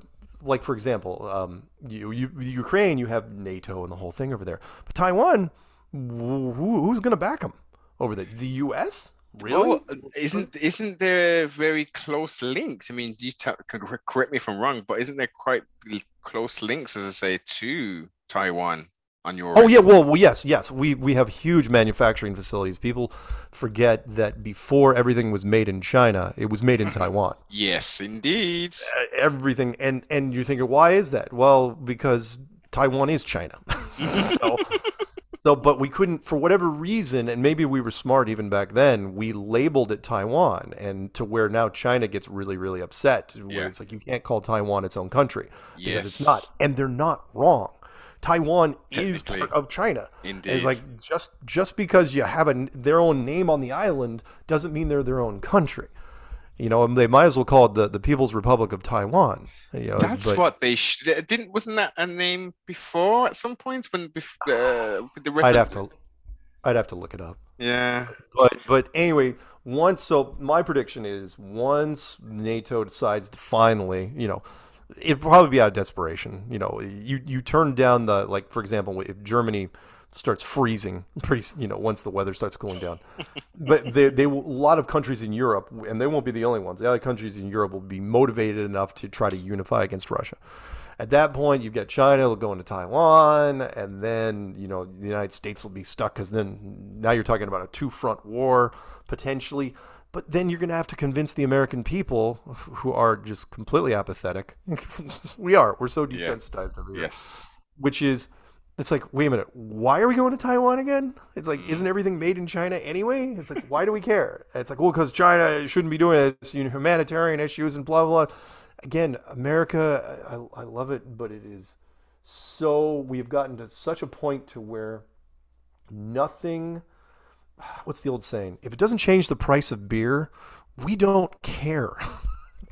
[SPEAKER 6] Like for example, um, you, you Ukraine, you have NATO and the whole thing over there, but Taiwan, who, who's going to back them over there? The U.S. Really?
[SPEAKER 5] Well, uh, isn't isn't there very close links? I mean, you cor- correct me if I'm wrong, but isn't there quite close links, as I say, to Taiwan on your?
[SPEAKER 6] Oh yeah, well, well, yes, yes. We we have huge manufacturing facilities. People forget that before everything was made in China, it was made in Taiwan.
[SPEAKER 5] Yes, indeed.
[SPEAKER 6] Everything, and and you're thinking, why is that? Well, because Taiwan is China. so, so, but we couldn't, for whatever reason, and maybe we were smart even back then. We labeled it Taiwan, and to where now China gets really, really upset. Where
[SPEAKER 5] Yeah.
[SPEAKER 6] it's like you can't call Taiwan its own country because it's not, and they're not wrong. Taiwan is part of China.
[SPEAKER 5] Indeed.
[SPEAKER 6] It's like just just because you have a, their own name on the island doesn't mean they're their own country. You know, they might as well call it the, the People's Republic of Taiwan. You know,
[SPEAKER 5] That's
[SPEAKER 6] but
[SPEAKER 5] what they sh- didn't. Wasn't that a name before at some point when uh, the
[SPEAKER 6] I'd have to I'd have to look it up.
[SPEAKER 5] Yeah.
[SPEAKER 6] But but anyway, once so my prediction is once NATO decides to finally, you know, it'd probably be out of desperation. You know, you you turn down the like for example, if Germany starts freezing pretty you know once the weather starts cooling down but they, they will, a lot of countries in europe and they won't be the only ones the other countries in europe will be motivated enough to try to unify against russia at that point you've got china will go into taiwan and then you know the united states will be stuck because then now you're talking about a two-front war potentially but then you're going to have to convince the american people who are just completely apathetic we are we're so
[SPEAKER 5] Yeah.
[SPEAKER 6] desensitized over here
[SPEAKER 5] Yes.
[SPEAKER 6] which is it's like wait a minute why are we going to taiwan again? It's like isn't everything made in china anyway? It's like why do we care? It's like well because china shouldn't be doing this you know humanitarian issues and blah blah blah. Again america I, I love it but it is so we've gotten to such a point to where nothing what's the old saying? If it doesn't change the price of beer we don't care.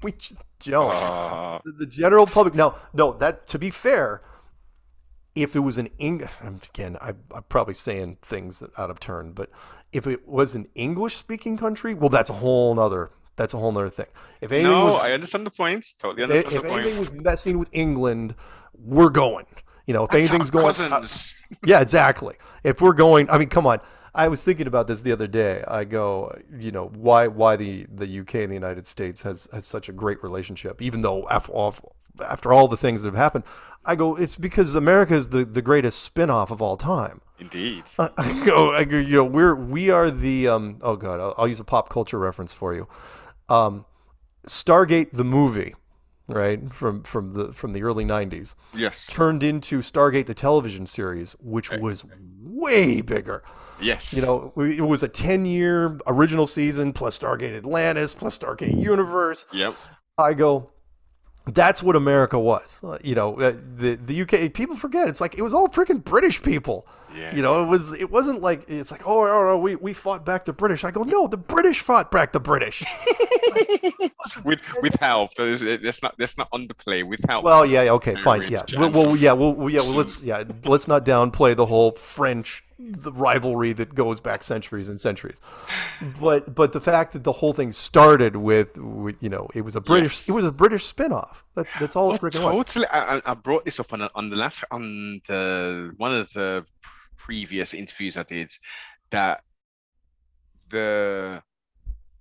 [SPEAKER 6] We just don't.
[SPEAKER 5] Uh,
[SPEAKER 6] the, the general public. Now, no, that to be fair, if it was an English, again, I, I'm probably saying things out of turn, but if it was an English-speaking country, well, that's a whole nother. That's a whole nother thing. If anything
[SPEAKER 5] no,
[SPEAKER 6] was,
[SPEAKER 5] I understand the point. Totally understand
[SPEAKER 6] if
[SPEAKER 5] the point.
[SPEAKER 6] anything was messing with England, we're going. You know, if
[SPEAKER 5] That's
[SPEAKER 6] anything's going,
[SPEAKER 5] cousins.
[SPEAKER 6] Uh, yeah, exactly. If we're going, I mean, come on. I was thinking about this the other day. I go, you know, why why the the UK and the United States has has such a great relationship, even though after after all the things that have happened, I go, it's because America is the the greatest spin-off of all time.
[SPEAKER 5] Indeed.
[SPEAKER 6] I I go, I go, you know, we're we are the um. Oh god, I'll, I'll use a pop culture reference for you. Um, Stargate the movie, right from from the from the early '90s
[SPEAKER 5] Yes.
[SPEAKER 6] turned into Stargate the television series, which was way bigger.
[SPEAKER 5] Yes.
[SPEAKER 6] You know, it was a 10 year original season plus Stargate Atlantis plus Stargate Universe.
[SPEAKER 5] Yep.
[SPEAKER 6] I go, that's what America was. Uh, You know, uh, the the UK people forget it's like it was all freaking British people.
[SPEAKER 5] Yeah.
[SPEAKER 6] You know, it was it wasn't like it's like oh, oh, oh we we fought back the British. I go no, the British fought back the British.
[SPEAKER 5] with with help. Let's not let's not underplay with help.
[SPEAKER 6] Well, yeah, yeah, okay, fine, yeah. Well, well, yeah, well, well, yeah. Well, let's yeah, let's not downplay the whole French Hmm. the rivalry that goes back centuries and centuries. But but the fact that the whole thing started with, with you know, it was a British
[SPEAKER 5] Yes.
[SPEAKER 6] it was a British spin-off. That's that's all it
[SPEAKER 5] Oh,
[SPEAKER 6] freaking was.
[SPEAKER 5] totally. I, I- I brought this up on, on the last on the one of the previous interviews I did that the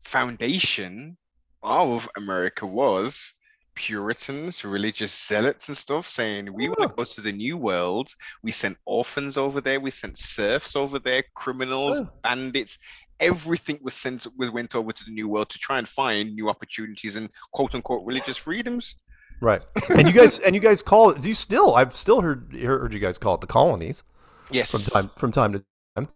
[SPEAKER 5] foundation of America was Puritans, religious zealots, and stuff saying we want to oh. go to the new world. We sent orphans over there. We sent serfs over there, criminals,
[SPEAKER 6] Yeah.
[SPEAKER 5] bandits. Everything was sent was went over to the new world to try and find new opportunities and quote unquote religious freedoms.
[SPEAKER 6] Right. And you guys and you guys call it. Do you still? I've still heard heard you guys call it the colonies.
[SPEAKER 5] Yes.
[SPEAKER 6] from time from time to time.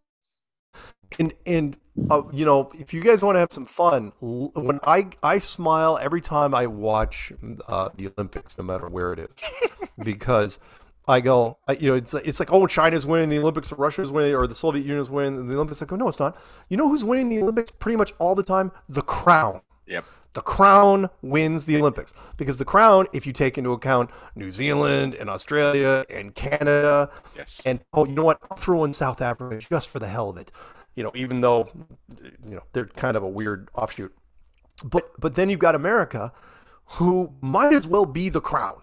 [SPEAKER 6] And and uh, you know, if you guys want to have some fun, when I I smile every time I watch uh, the Olympics, no matter where it is, because I go, I, you know, it's it's like oh, China's winning the Olympics, or Russia's winning, or the Soviet Union's winning the Olympics. I go, no, it's not. You know who's winning the Olympics pretty much all the time? The Crown.
[SPEAKER 5] Yep.
[SPEAKER 6] The Crown wins the Olympics because the Crown, if you take into account New Zealand and Australia and Canada,
[SPEAKER 5] Yes.
[SPEAKER 6] and oh, you know what? I'll throw in South Africa just for the hell of it. You know, even though you know they're kind of a weird offshoot. But but then you've got America, who might as well be the crown,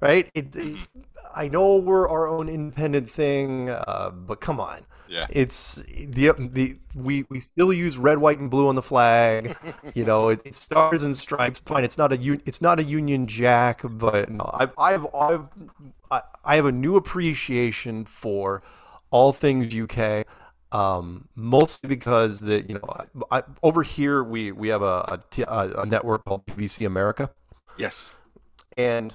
[SPEAKER 6] right? It, it's, I know we're our own independent thing, uh, but come on,
[SPEAKER 8] Yeah.
[SPEAKER 6] It's the the we we still use red, white, and blue on the flag. you know, it, it's stars and stripes. Fine, it's not a un, it's not a Union Jack, but no, I've I've I've I, I have a new appreciation for all things UK. Um, mostly because the you know I, I, over here we we have a, a, t- a a network called BBC America,
[SPEAKER 5] Yes.
[SPEAKER 6] and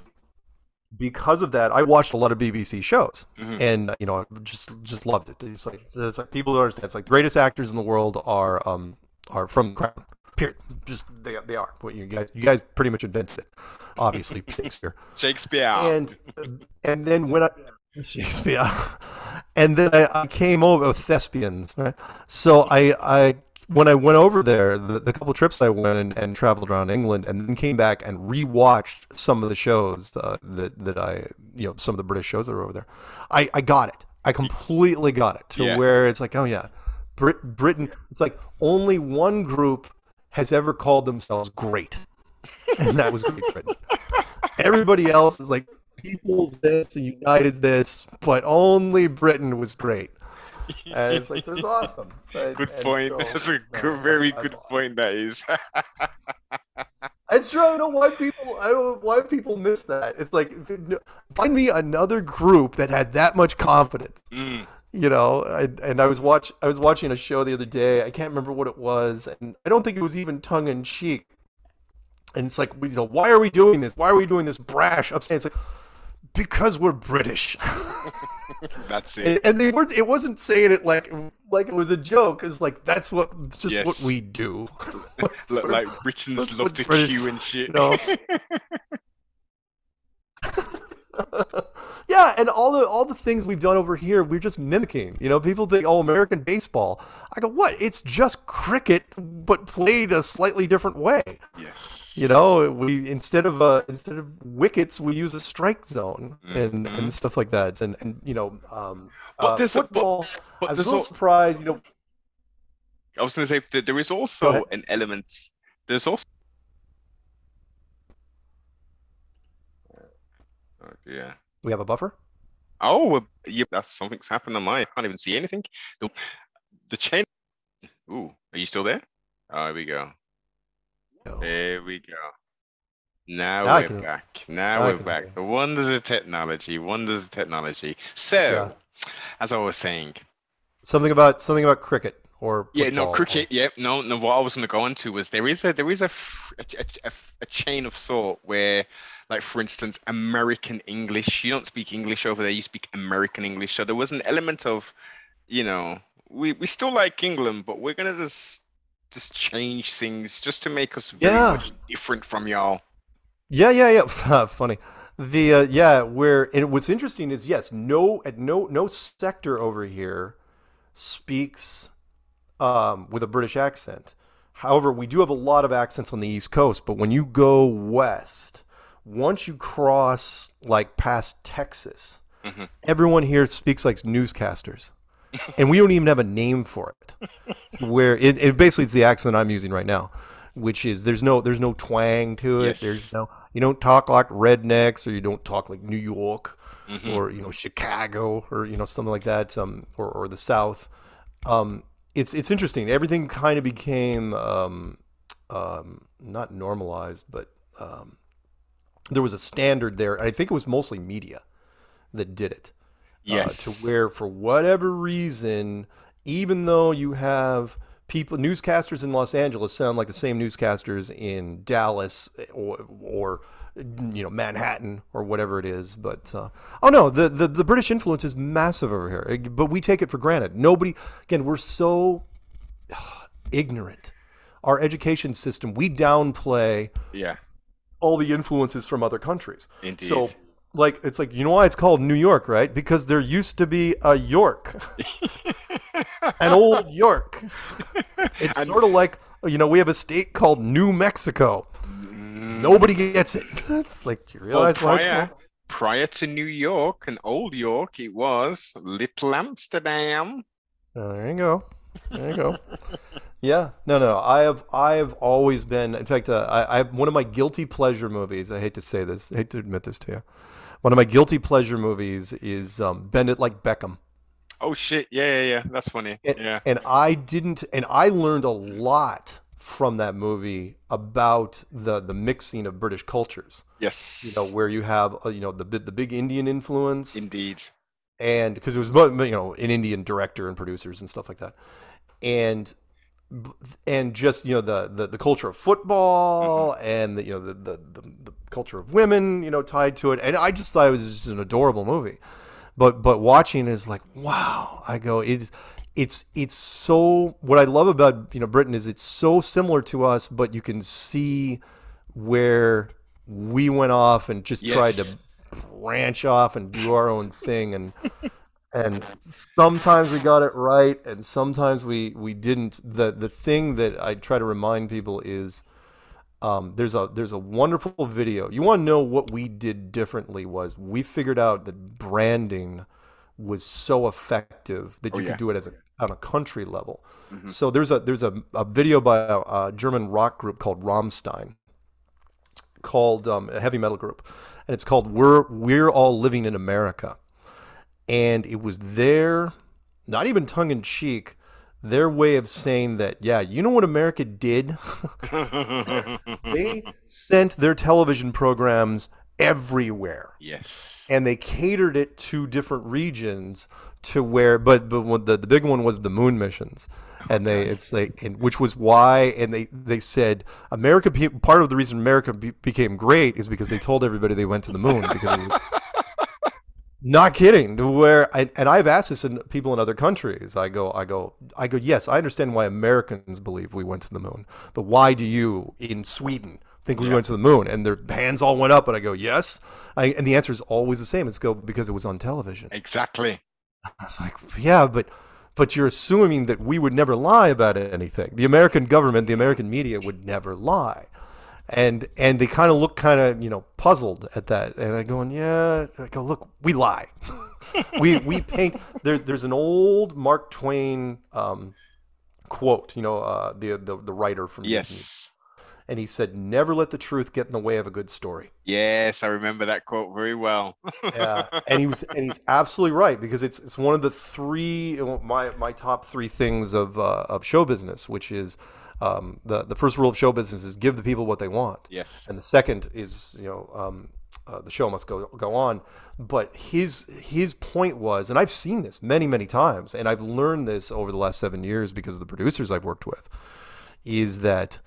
[SPEAKER 6] because of that, I watched a lot of BBC shows,
[SPEAKER 5] Mhm.
[SPEAKER 6] and you know, just just loved it. It's like, it's like people don't understand. It's like the greatest actors in the world are um are from the crown. Period. Just they they are. What you guys you guys pretty much invented it. Obviously Shakespeare.
[SPEAKER 5] Shakespeare.
[SPEAKER 6] And and then when I Shakespeare, and then I, I came over with thespians. Right. So I I when I went over there, the, the couple trips I went and, and traveled around England, and then came back and rewatched some of the shows uh, that that I you know some of the British shows that are over there. I I got it. I completely got it to
[SPEAKER 5] Yeah.
[SPEAKER 6] where it's like, oh yeah, Brit- Britain. It's like only one group has ever called themselves great, and that was Great Britain. Everybody else is like people's this and United's this, but only Britain was great. And it's like that's awesome. But-
[SPEAKER 5] Good point.
[SPEAKER 6] so,
[SPEAKER 5] That's a
[SPEAKER 6] no,
[SPEAKER 5] good, very
[SPEAKER 6] I-
[SPEAKER 5] good
[SPEAKER 6] I-
[SPEAKER 5] point. That is.
[SPEAKER 6] It's true. I don't know why people. I don't know why people miss that. It's like find me another group that had that much confidence.
[SPEAKER 5] Mm.
[SPEAKER 6] You know, I, and I was watch. I was watching a show the other day. I can't remember what it was, and I don't think it was even tongue in cheek. And it's like, you know, why are we doing this? Why are we doing this brash upset? It's like because we're British.
[SPEAKER 5] That's it.
[SPEAKER 6] and, they weren't. It wasn't saying it like like it was a joke. It's like that's what just what we do.
[SPEAKER 5] Like Britons
[SPEAKER 6] that's
[SPEAKER 5] love to
[SPEAKER 6] British-
[SPEAKER 5] queue and shit.
[SPEAKER 6] know. Yeah, and all the all the things we've done over here, we're just mimicking. You know, people think, "Oh, American baseball." I go, "What? It's just cricket, but played a slightly different way."
[SPEAKER 5] yes.
[SPEAKER 6] You know, we instead of uh, instead of wickets, we use a strike zone and,
[SPEAKER 5] Mhm.
[SPEAKER 6] and stuff like that. And and you know, um,
[SPEAKER 5] But
[SPEAKER 6] uh,
[SPEAKER 5] there's a- but-
[SPEAKER 6] football.
[SPEAKER 5] but
[SPEAKER 6] I was a little surprised. You know,
[SPEAKER 5] I was going to say that there is also an element. There's also. Dear.
[SPEAKER 6] we have a buffer.
[SPEAKER 5] Oh, yeah, that's something's happened on my. I can't even see anything. The, the chain. Ooh, are you still there? Oh, there we go.
[SPEAKER 6] No.
[SPEAKER 5] There we go. Now
[SPEAKER 6] Now
[SPEAKER 5] we're
[SPEAKER 6] can-
[SPEAKER 5] back. Now
[SPEAKER 6] now
[SPEAKER 5] we're back.
[SPEAKER 6] hear.
[SPEAKER 5] The wonders of technology. Wonders of technology. So, as I was saying,
[SPEAKER 6] Something about something about cricket or
[SPEAKER 5] yeah, no cricket. Yeah, no, no. What I was going to go into was there is a there is a a chain of thought where, like for instance, American English. You don't speak English over there. You speak American English. So there was an element of, you know, we we still like England, but we're gonna just just change things just to make us very
[SPEAKER 6] Yeah.
[SPEAKER 5] much different from y'all.
[SPEAKER 6] Yeah, yeah, yeah. Funny. The uh, yeah, where and what's interesting is yes, no at no no sector over here speaks um, with a British accent. However, we do have a lot of accents on the East Coast, but when you go west, once you cross like past Texas,
[SPEAKER 5] Mhm.
[SPEAKER 6] everyone here speaks like newscasters. and we don't even have a name for it. Where it, it basically it's the accent I'm using right now, which is there's no there's no twang to it.
[SPEAKER 5] Yes.
[SPEAKER 6] There's no you don't talk like rednecks or you don't talk like New York
[SPEAKER 5] Mhm.
[SPEAKER 6] or you know Chicago or you know something like that um, or or the South. Um, it's it's interesting. Everything kind of became um, um, not normalized, but um, there was a standard there. I think it was mostly media that did it. Uh,
[SPEAKER 5] Yes.
[SPEAKER 6] to where, for whatever reason, even though you have people, newscasters in Los Angeles sound like the same newscasters in Dallas or, or you know, Manhattan or whatever it is. But uh, oh no, the, the the British influence is massive over here, but we take it for granted. Nobody, again, we're so ignorant. Our education system, we downplay
[SPEAKER 5] Yeah,
[SPEAKER 6] all the influences from other countries.
[SPEAKER 5] indeed.
[SPEAKER 6] So, like, it's like you know why it's called New York, right? Because there used to be a York, an old York. It's sort of like you know we have a state called New Mexico. Nobody gets it. It's like, do you
[SPEAKER 5] Well,
[SPEAKER 6] realize why it's
[SPEAKER 5] prior,
[SPEAKER 6] called?
[SPEAKER 5] prior to New York and Old York, it was Little Amsterdam.
[SPEAKER 6] Oh, there you go. There you go. yeah. No, no. I have I have always been. In fact, uh, I, I have one of my guilty pleasure movies. I hate to say this. I hate to admit this to you. One of my guilty pleasure movies is um, Bend It Like Beckham.
[SPEAKER 7] Oh shit! Yeah, yeah, yeah. That's funny.
[SPEAKER 6] And,
[SPEAKER 7] yeah.
[SPEAKER 6] and I didn't, and I learned a lot from that movie about the the mixing of British cultures.
[SPEAKER 7] Yes.
[SPEAKER 6] You know, where you have uh, you know the the big Indian influence,
[SPEAKER 7] Indeed.
[SPEAKER 6] and because it was you know an Indian director and producers and stuff like that, and and just you know the the, the culture of football and the you know the, the the the culture of women you know tied to it, and I just thought it was just an adorable movie, but but watching is like wow, I go it's it's it's so what I love about you know Britain is it's so similar to us, but you can see where we went off and just tried to branch off and do our own thing. And and sometimes we got it right and sometimes we we didn't. The the thing that i try to remind people is um, there's a there's a wonderful video. You want to know what we did differently was we figured out that branding was so effective that
[SPEAKER 7] Oh,
[SPEAKER 6] you
[SPEAKER 7] yeah.
[SPEAKER 6] could do it as a on a country level so there's a there's a, a video by a, a german rock group called rammstein called um, a heavy metal group, and it's called "We're We're All Living in America," and it was their, not even tongue in cheek, their way of saying that, yeah, you know what America did? they sent their television programs everywhere.
[SPEAKER 7] Yes.
[SPEAKER 6] and they catered it to different regions to where but but the, the big one was the moon missions. Oh, and they it's like and which was why and they they said america part of the reason america be, became great is because they told everybody they went to the moon because was, not kidding. Where I, and i've asked this in people in other countries. I go i go i go yes i understand why americans believe we went to the moon. But why do you in sweden think we went to the moon and their hands all went up and i go yes I, and the answer is always the same it's go because it was on television
[SPEAKER 7] Exactly.
[SPEAKER 6] I was like, yeah, but but you're assuming that we would never lie about anything. The American government, the American media would never lie. And and they kind of look kind of, you know, puzzled at that. And I go, yeah, I go, look, we lie. we we paint there's there's an old Mark Twain um, quote, you know, uh, the, the the writer from.
[SPEAKER 7] Yes.
[SPEAKER 6] And he said, "Never let the truth get in the way of a good story."
[SPEAKER 7] Yes, I remember that quote very well.
[SPEAKER 6] yeah, and he was, and he's absolutely right because it's it's one of the three my my top three things of uh, of show business, which is um, the the first rule of show business is give the people what they want,
[SPEAKER 7] Yes.
[SPEAKER 6] and the second is you know um, uh, the show must go go on. But his his point was, and I've seen this many many times, and I've learned this over the last seven years because of the producers I've worked with, is that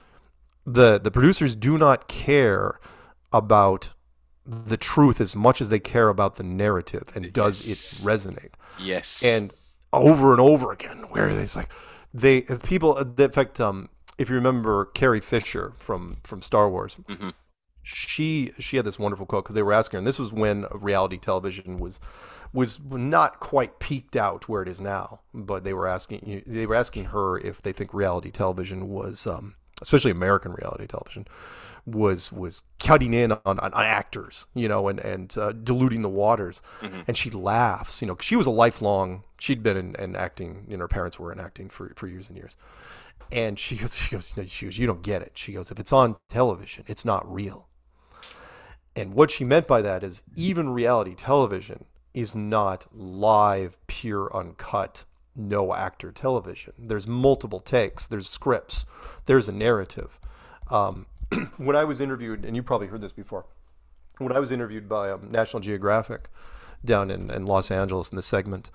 [SPEAKER 6] the the producers do not care about the truth as much as they care about the narrative and does it resonate
[SPEAKER 7] Yes.
[SPEAKER 6] and over and over again where it's like they people in fact um if you remember Carrie Fisher from from Star Wars
[SPEAKER 7] Mhm.
[SPEAKER 6] she she had this wonderful quote because they were asking her and this was when reality television was was not quite peaked out where it is now but they were asking they were asking her if they think reality television was um especially American reality television was was cutting in on, on, on actors, you know, and and uh, diluting the waters. And she laughs, you know, 'cause she was a lifelong. She'd been in, in acting, you know, her parents were in acting for for years and years. And she goes, she goes, you know, she goes, you don't get it. She goes, if it's on television, it's not real. And what she meant by that is even reality television is not live, pure, uncut, no actor television. There's multiple takes, there's scripts, there's a narrative. Um, when I was interviewed, and you probably heard this before, when I was interviewed by um, National Geographic down in, in Los Angeles in this segment,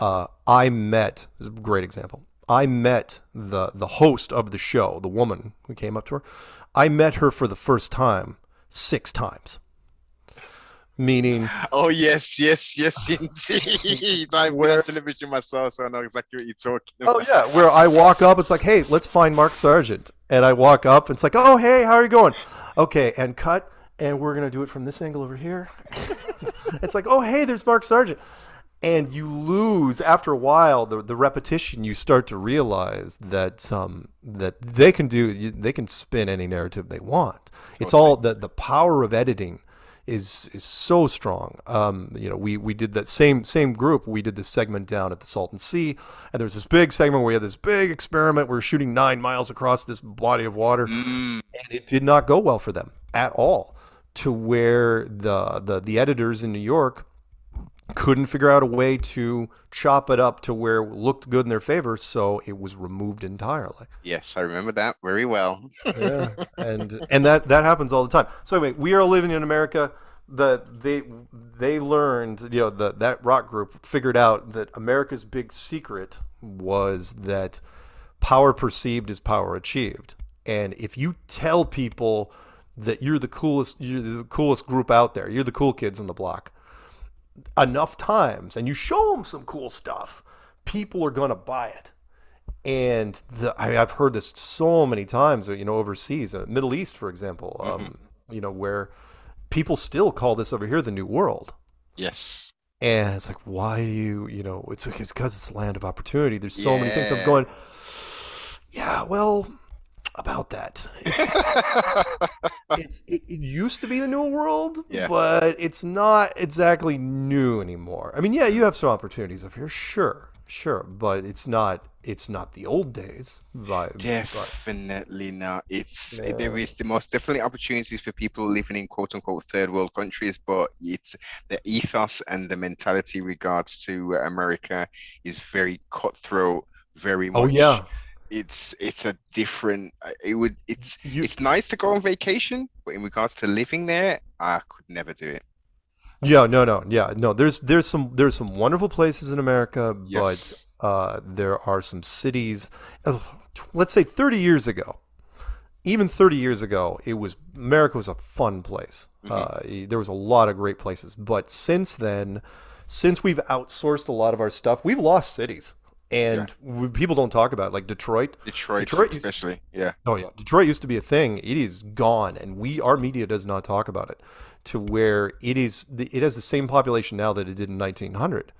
[SPEAKER 6] uh, I met, this is a great example, I met the, the host of the show, the woman who came up to her. I met her for the first time six times. Meaning,
[SPEAKER 7] Oh yes, yes, yes, indeed. I've on television myself, so I know exactly what you're talking about.
[SPEAKER 6] Oh
[SPEAKER 7] about.
[SPEAKER 6] yeah, where I walk up, it's like, hey, let's find Mark Sargent, and I walk up, and it's like, oh hey, how are you going? Okay, and cut, and we're gonna do it from this angle over here. it's like, oh hey, there's Mark Sargent, and you lose after a while the the repetition. You start to realize that um that they can do they can spin any narrative they want. It's all the the power of editing is is so strong. Um, you know, we we did that same same group. We did this segment down at the Salton Sea, and there was this big segment where we had this big experiment. We were shooting nine miles across this body of water,
[SPEAKER 7] Mm,
[SPEAKER 6] and it did not go well for them at all. To where the the the editors in New York couldn't figure out a way to chop it up to where it looked good in their favor, so it was removed entirely.
[SPEAKER 5] Yes, I remember that very well.
[SPEAKER 6] yeah, and and that that happens all the time. So anyway, we are living in America. The they they learned, you know, the that rock group figured out that America's big secret was that power perceived is power achieved. And if you tell people that you're the coolest you're the coolest group out there, you're the cool kids on the block enough times and you show them some cool stuff, people are going to buy it. And the, I, have heard this so many times, you know, overseas, uh, Middle East, for example, um, mm-hmm. you know, where people still call this over here the New World.
[SPEAKER 5] Yes.
[SPEAKER 6] And it's like, why do you, you know, it's because it's, a land of opportunity. There's so yeah. many things. I'm going, yeah, well, about that. It's, it's it, it, used to be the new world, yeah. but it's not exactly new anymore. I mean, yeah, you have some opportunities up here, sure, sure, but it's not it's not the old days vibe.
[SPEAKER 5] Definitely but, not. It's yeah. there is the most definitely opportunities for people living in quote unquote third world countries, but it's the ethos and the mentality regards to America is very cutthroat, very much.
[SPEAKER 6] Oh yeah
[SPEAKER 5] it's it's a different uh, it would it's you, it's nice to go on vacation but in regards to living there i could never do it
[SPEAKER 6] yeah no no yeah no there's there's some there's some wonderful places in america yes. but uh, there are some cities let's say 30 years ago even 30 years ago it was america was a fun place mm-hmm. uh, there was a lot of great places but since then since we've outsourced a lot of our stuff we've lost cities and yeah. people don't talk about it, like Detroit.
[SPEAKER 5] Detroit, Detroit especially, yeah.
[SPEAKER 6] Oh yeah, Detroit used to be a thing. It is gone, and we our media does not talk about it. To where it is, it has the same population now that it did in 1900.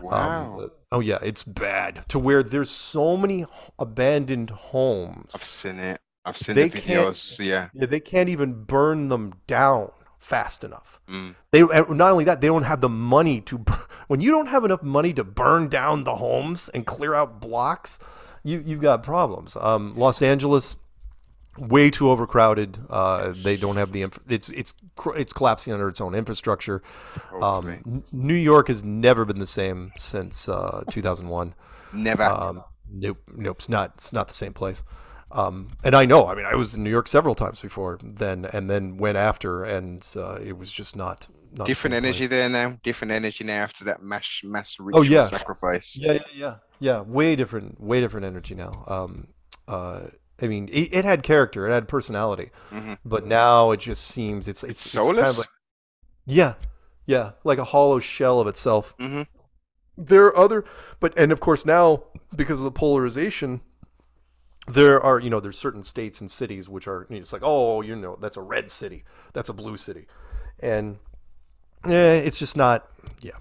[SPEAKER 5] Wow. Um,
[SPEAKER 6] oh yeah, it's bad. To where there's so many abandoned homes.
[SPEAKER 5] I've seen it. I've seen they the videos. Yeah.
[SPEAKER 6] Yeah, they can't even burn them down fast enough. Mm. They not only that, they don't have the money to. When you don't have enough money to burn down the homes and clear out blocks, you you've got problems. Um, Los Angeles, way too overcrowded. Uh. They don't have the. It's it's it's collapsing under its own infrastructure. Um, New York has never been the same since uh, 2001.
[SPEAKER 5] Never. Um,
[SPEAKER 6] nope. Nope. It's not. It's not the same place. Um, and I know, I mean, I was in New York several times before then, and then went after, and uh, it was just not, not
[SPEAKER 5] different
[SPEAKER 6] the
[SPEAKER 5] energy
[SPEAKER 6] place.
[SPEAKER 5] there now. Different energy now after that mass mass ritual oh,
[SPEAKER 6] yeah.
[SPEAKER 5] sacrifice.
[SPEAKER 6] Yeah, yeah, yeah, yeah. Way different, way different energy now. Um, uh, I mean, it, it, had character, it had personality, mm-hmm. but now it just seems it's it's,
[SPEAKER 5] it's soulless. It's kind of like,
[SPEAKER 6] yeah, yeah, like a hollow shell of itself.
[SPEAKER 5] Mm-hmm.
[SPEAKER 6] There are other, but and of course now because of the polarization there are you know there's certain states and cities which are you know, it's like oh you know that's a red city that's a blue city. And yeah it's just not yeah.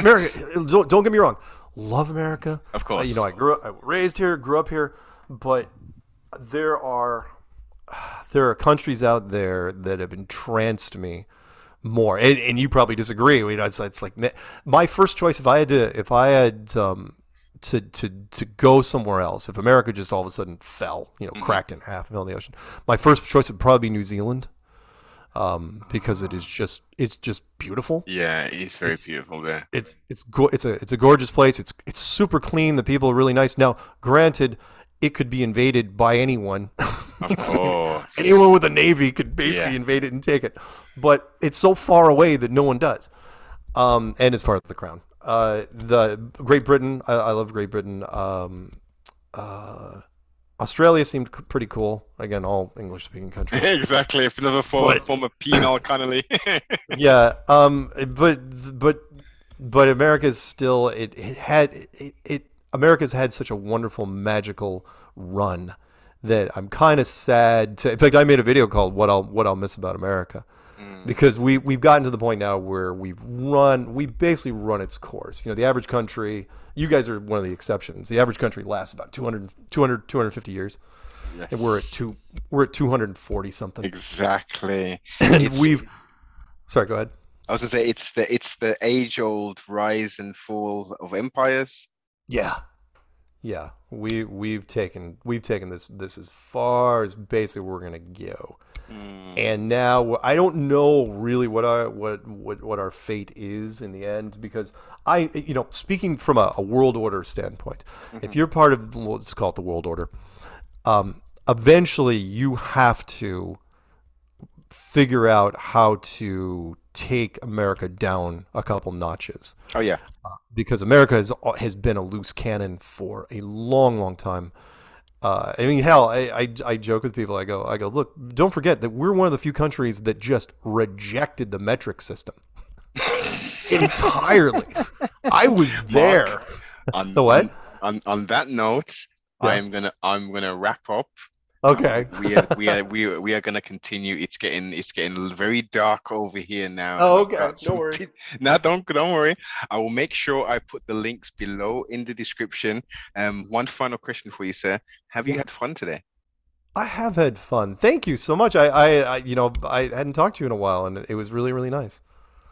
[SPEAKER 6] America don't, don't, get me wrong. Love america.
[SPEAKER 5] Of course uh,
[SPEAKER 6] you know i grew up i raised here grew up here but there are there are countries out there that have entranced me more. And, and you probably disagree. You know, it's, it's like my first choice if i had to if i had um, to to to go somewhere else. If America just all of a sudden fell, you know, mm-hmm. cracked in half, fell in the ocean, my first choice would probably be New Zealand, um, because it is just it's just beautiful.
[SPEAKER 5] Yeah, it's very it's, beautiful there.
[SPEAKER 6] It's it's go- it's a it's a gorgeous place. It's it's super clean. The people are really nice. Now, granted, it could be invaded by anyone.
[SPEAKER 5] Of
[SPEAKER 6] anyone with a navy could basically yeah. invade it and take it, but it's so far away that no one does. Um, and it's part of the crown. Uh, the Great Britain, I, I love Great Britain. Um, uh, Australia seemed pretty cool. Again, all English speaking countries.
[SPEAKER 5] exactly. If another form, but, form of penal colony.
[SPEAKER 6] yeah. Um. But but but America's still it. It had it. it America's had such a wonderful magical run that I'm kind of sad to. In fact, I made a video called "What I'll What I'll Miss About America," Mm. because we we've gotten to the point now where we've run we basically run its course. You know, the average country, you guys are one of the exceptions. The average country lasts about 200, 200 250 years. Yes. And we're at two we're at 240 something.
[SPEAKER 5] Exactly.
[SPEAKER 6] And it's, we've Sorry, go ahead.
[SPEAKER 5] I was gonna say it's the it's the age old rise and fall of empires.
[SPEAKER 6] Yeah. Yeah, we we've taken we've taken this this as far as basically we're gonna go,
[SPEAKER 5] Mm.
[SPEAKER 6] and now I don't know really what our what what what our fate is in the end because I you know speaking from a, a world order standpoint, if you're part of let's call it the world order, um, eventually you have to figure out how to take America down a couple notches
[SPEAKER 5] Oh yeah.
[SPEAKER 6] because America has has been a loose cannon for a long, long time. Uh, I mean, hell, I, I, I joke with people. I go, I go, look, don't forget that we're one of the few countries that just rejected the metric system entirely. I was there.
[SPEAKER 5] On,
[SPEAKER 6] The what?
[SPEAKER 5] On, on on that note,
[SPEAKER 6] Yeah.
[SPEAKER 5] I'm gonna I'm gonna wrap up.
[SPEAKER 6] Okay.
[SPEAKER 5] we are we are we are, we are going to continue. It's getting it's getting very dark over here now.
[SPEAKER 6] Oh, okay. Don't
[SPEAKER 5] some
[SPEAKER 6] worry.
[SPEAKER 5] No, don't don't worry. I will make sure I put the links below in the description. Um, one final question for you, sir. Have you
[SPEAKER 6] Yeah.
[SPEAKER 5] had fun today?
[SPEAKER 6] I have had fun. Thank you so much. I, I, I, you know, I hadn't talked to you in a while, and it was really, really nice.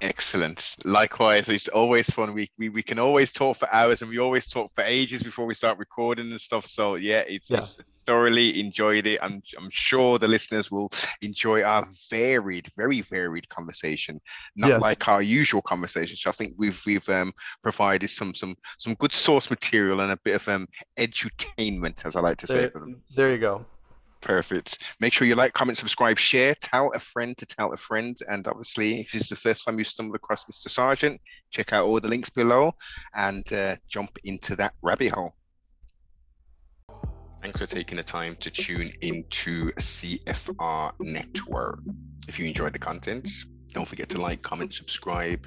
[SPEAKER 5] Excellent. Likewise, it's always fun. We, we we can always talk for hours, and we always talk for ages before we start recording and stuff. So yeah, it's,
[SPEAKER 6] Yeah.
[SPEAKER 5] it's thoroughly enjoyed it. I'm I'm sure the listeners will enjoy our varied, very varied conversation. Not
[SPEAKER 6] Yes.
[SPEAKER 5] like our usual conversation. So I think we've we've um provided some some some good source material and a bit of um edutainment, as I like to say.
[SPEAKER 6] There,
[SPEAKER 5] for them.
[SPEAKER 6] there you go.
[SPEAKER 5] Perfect. Make sure you like, comment, subscribe, share, tell a friend to tell a friend. And obviously, if this is the first time you stumbled across Mr. Sargent, check out all the links below and uh, jump into that rabbit hole. Thanks for taking the time to tune into CFR Network. If you enjoyed the content, don't forget to like, comment, subscribe.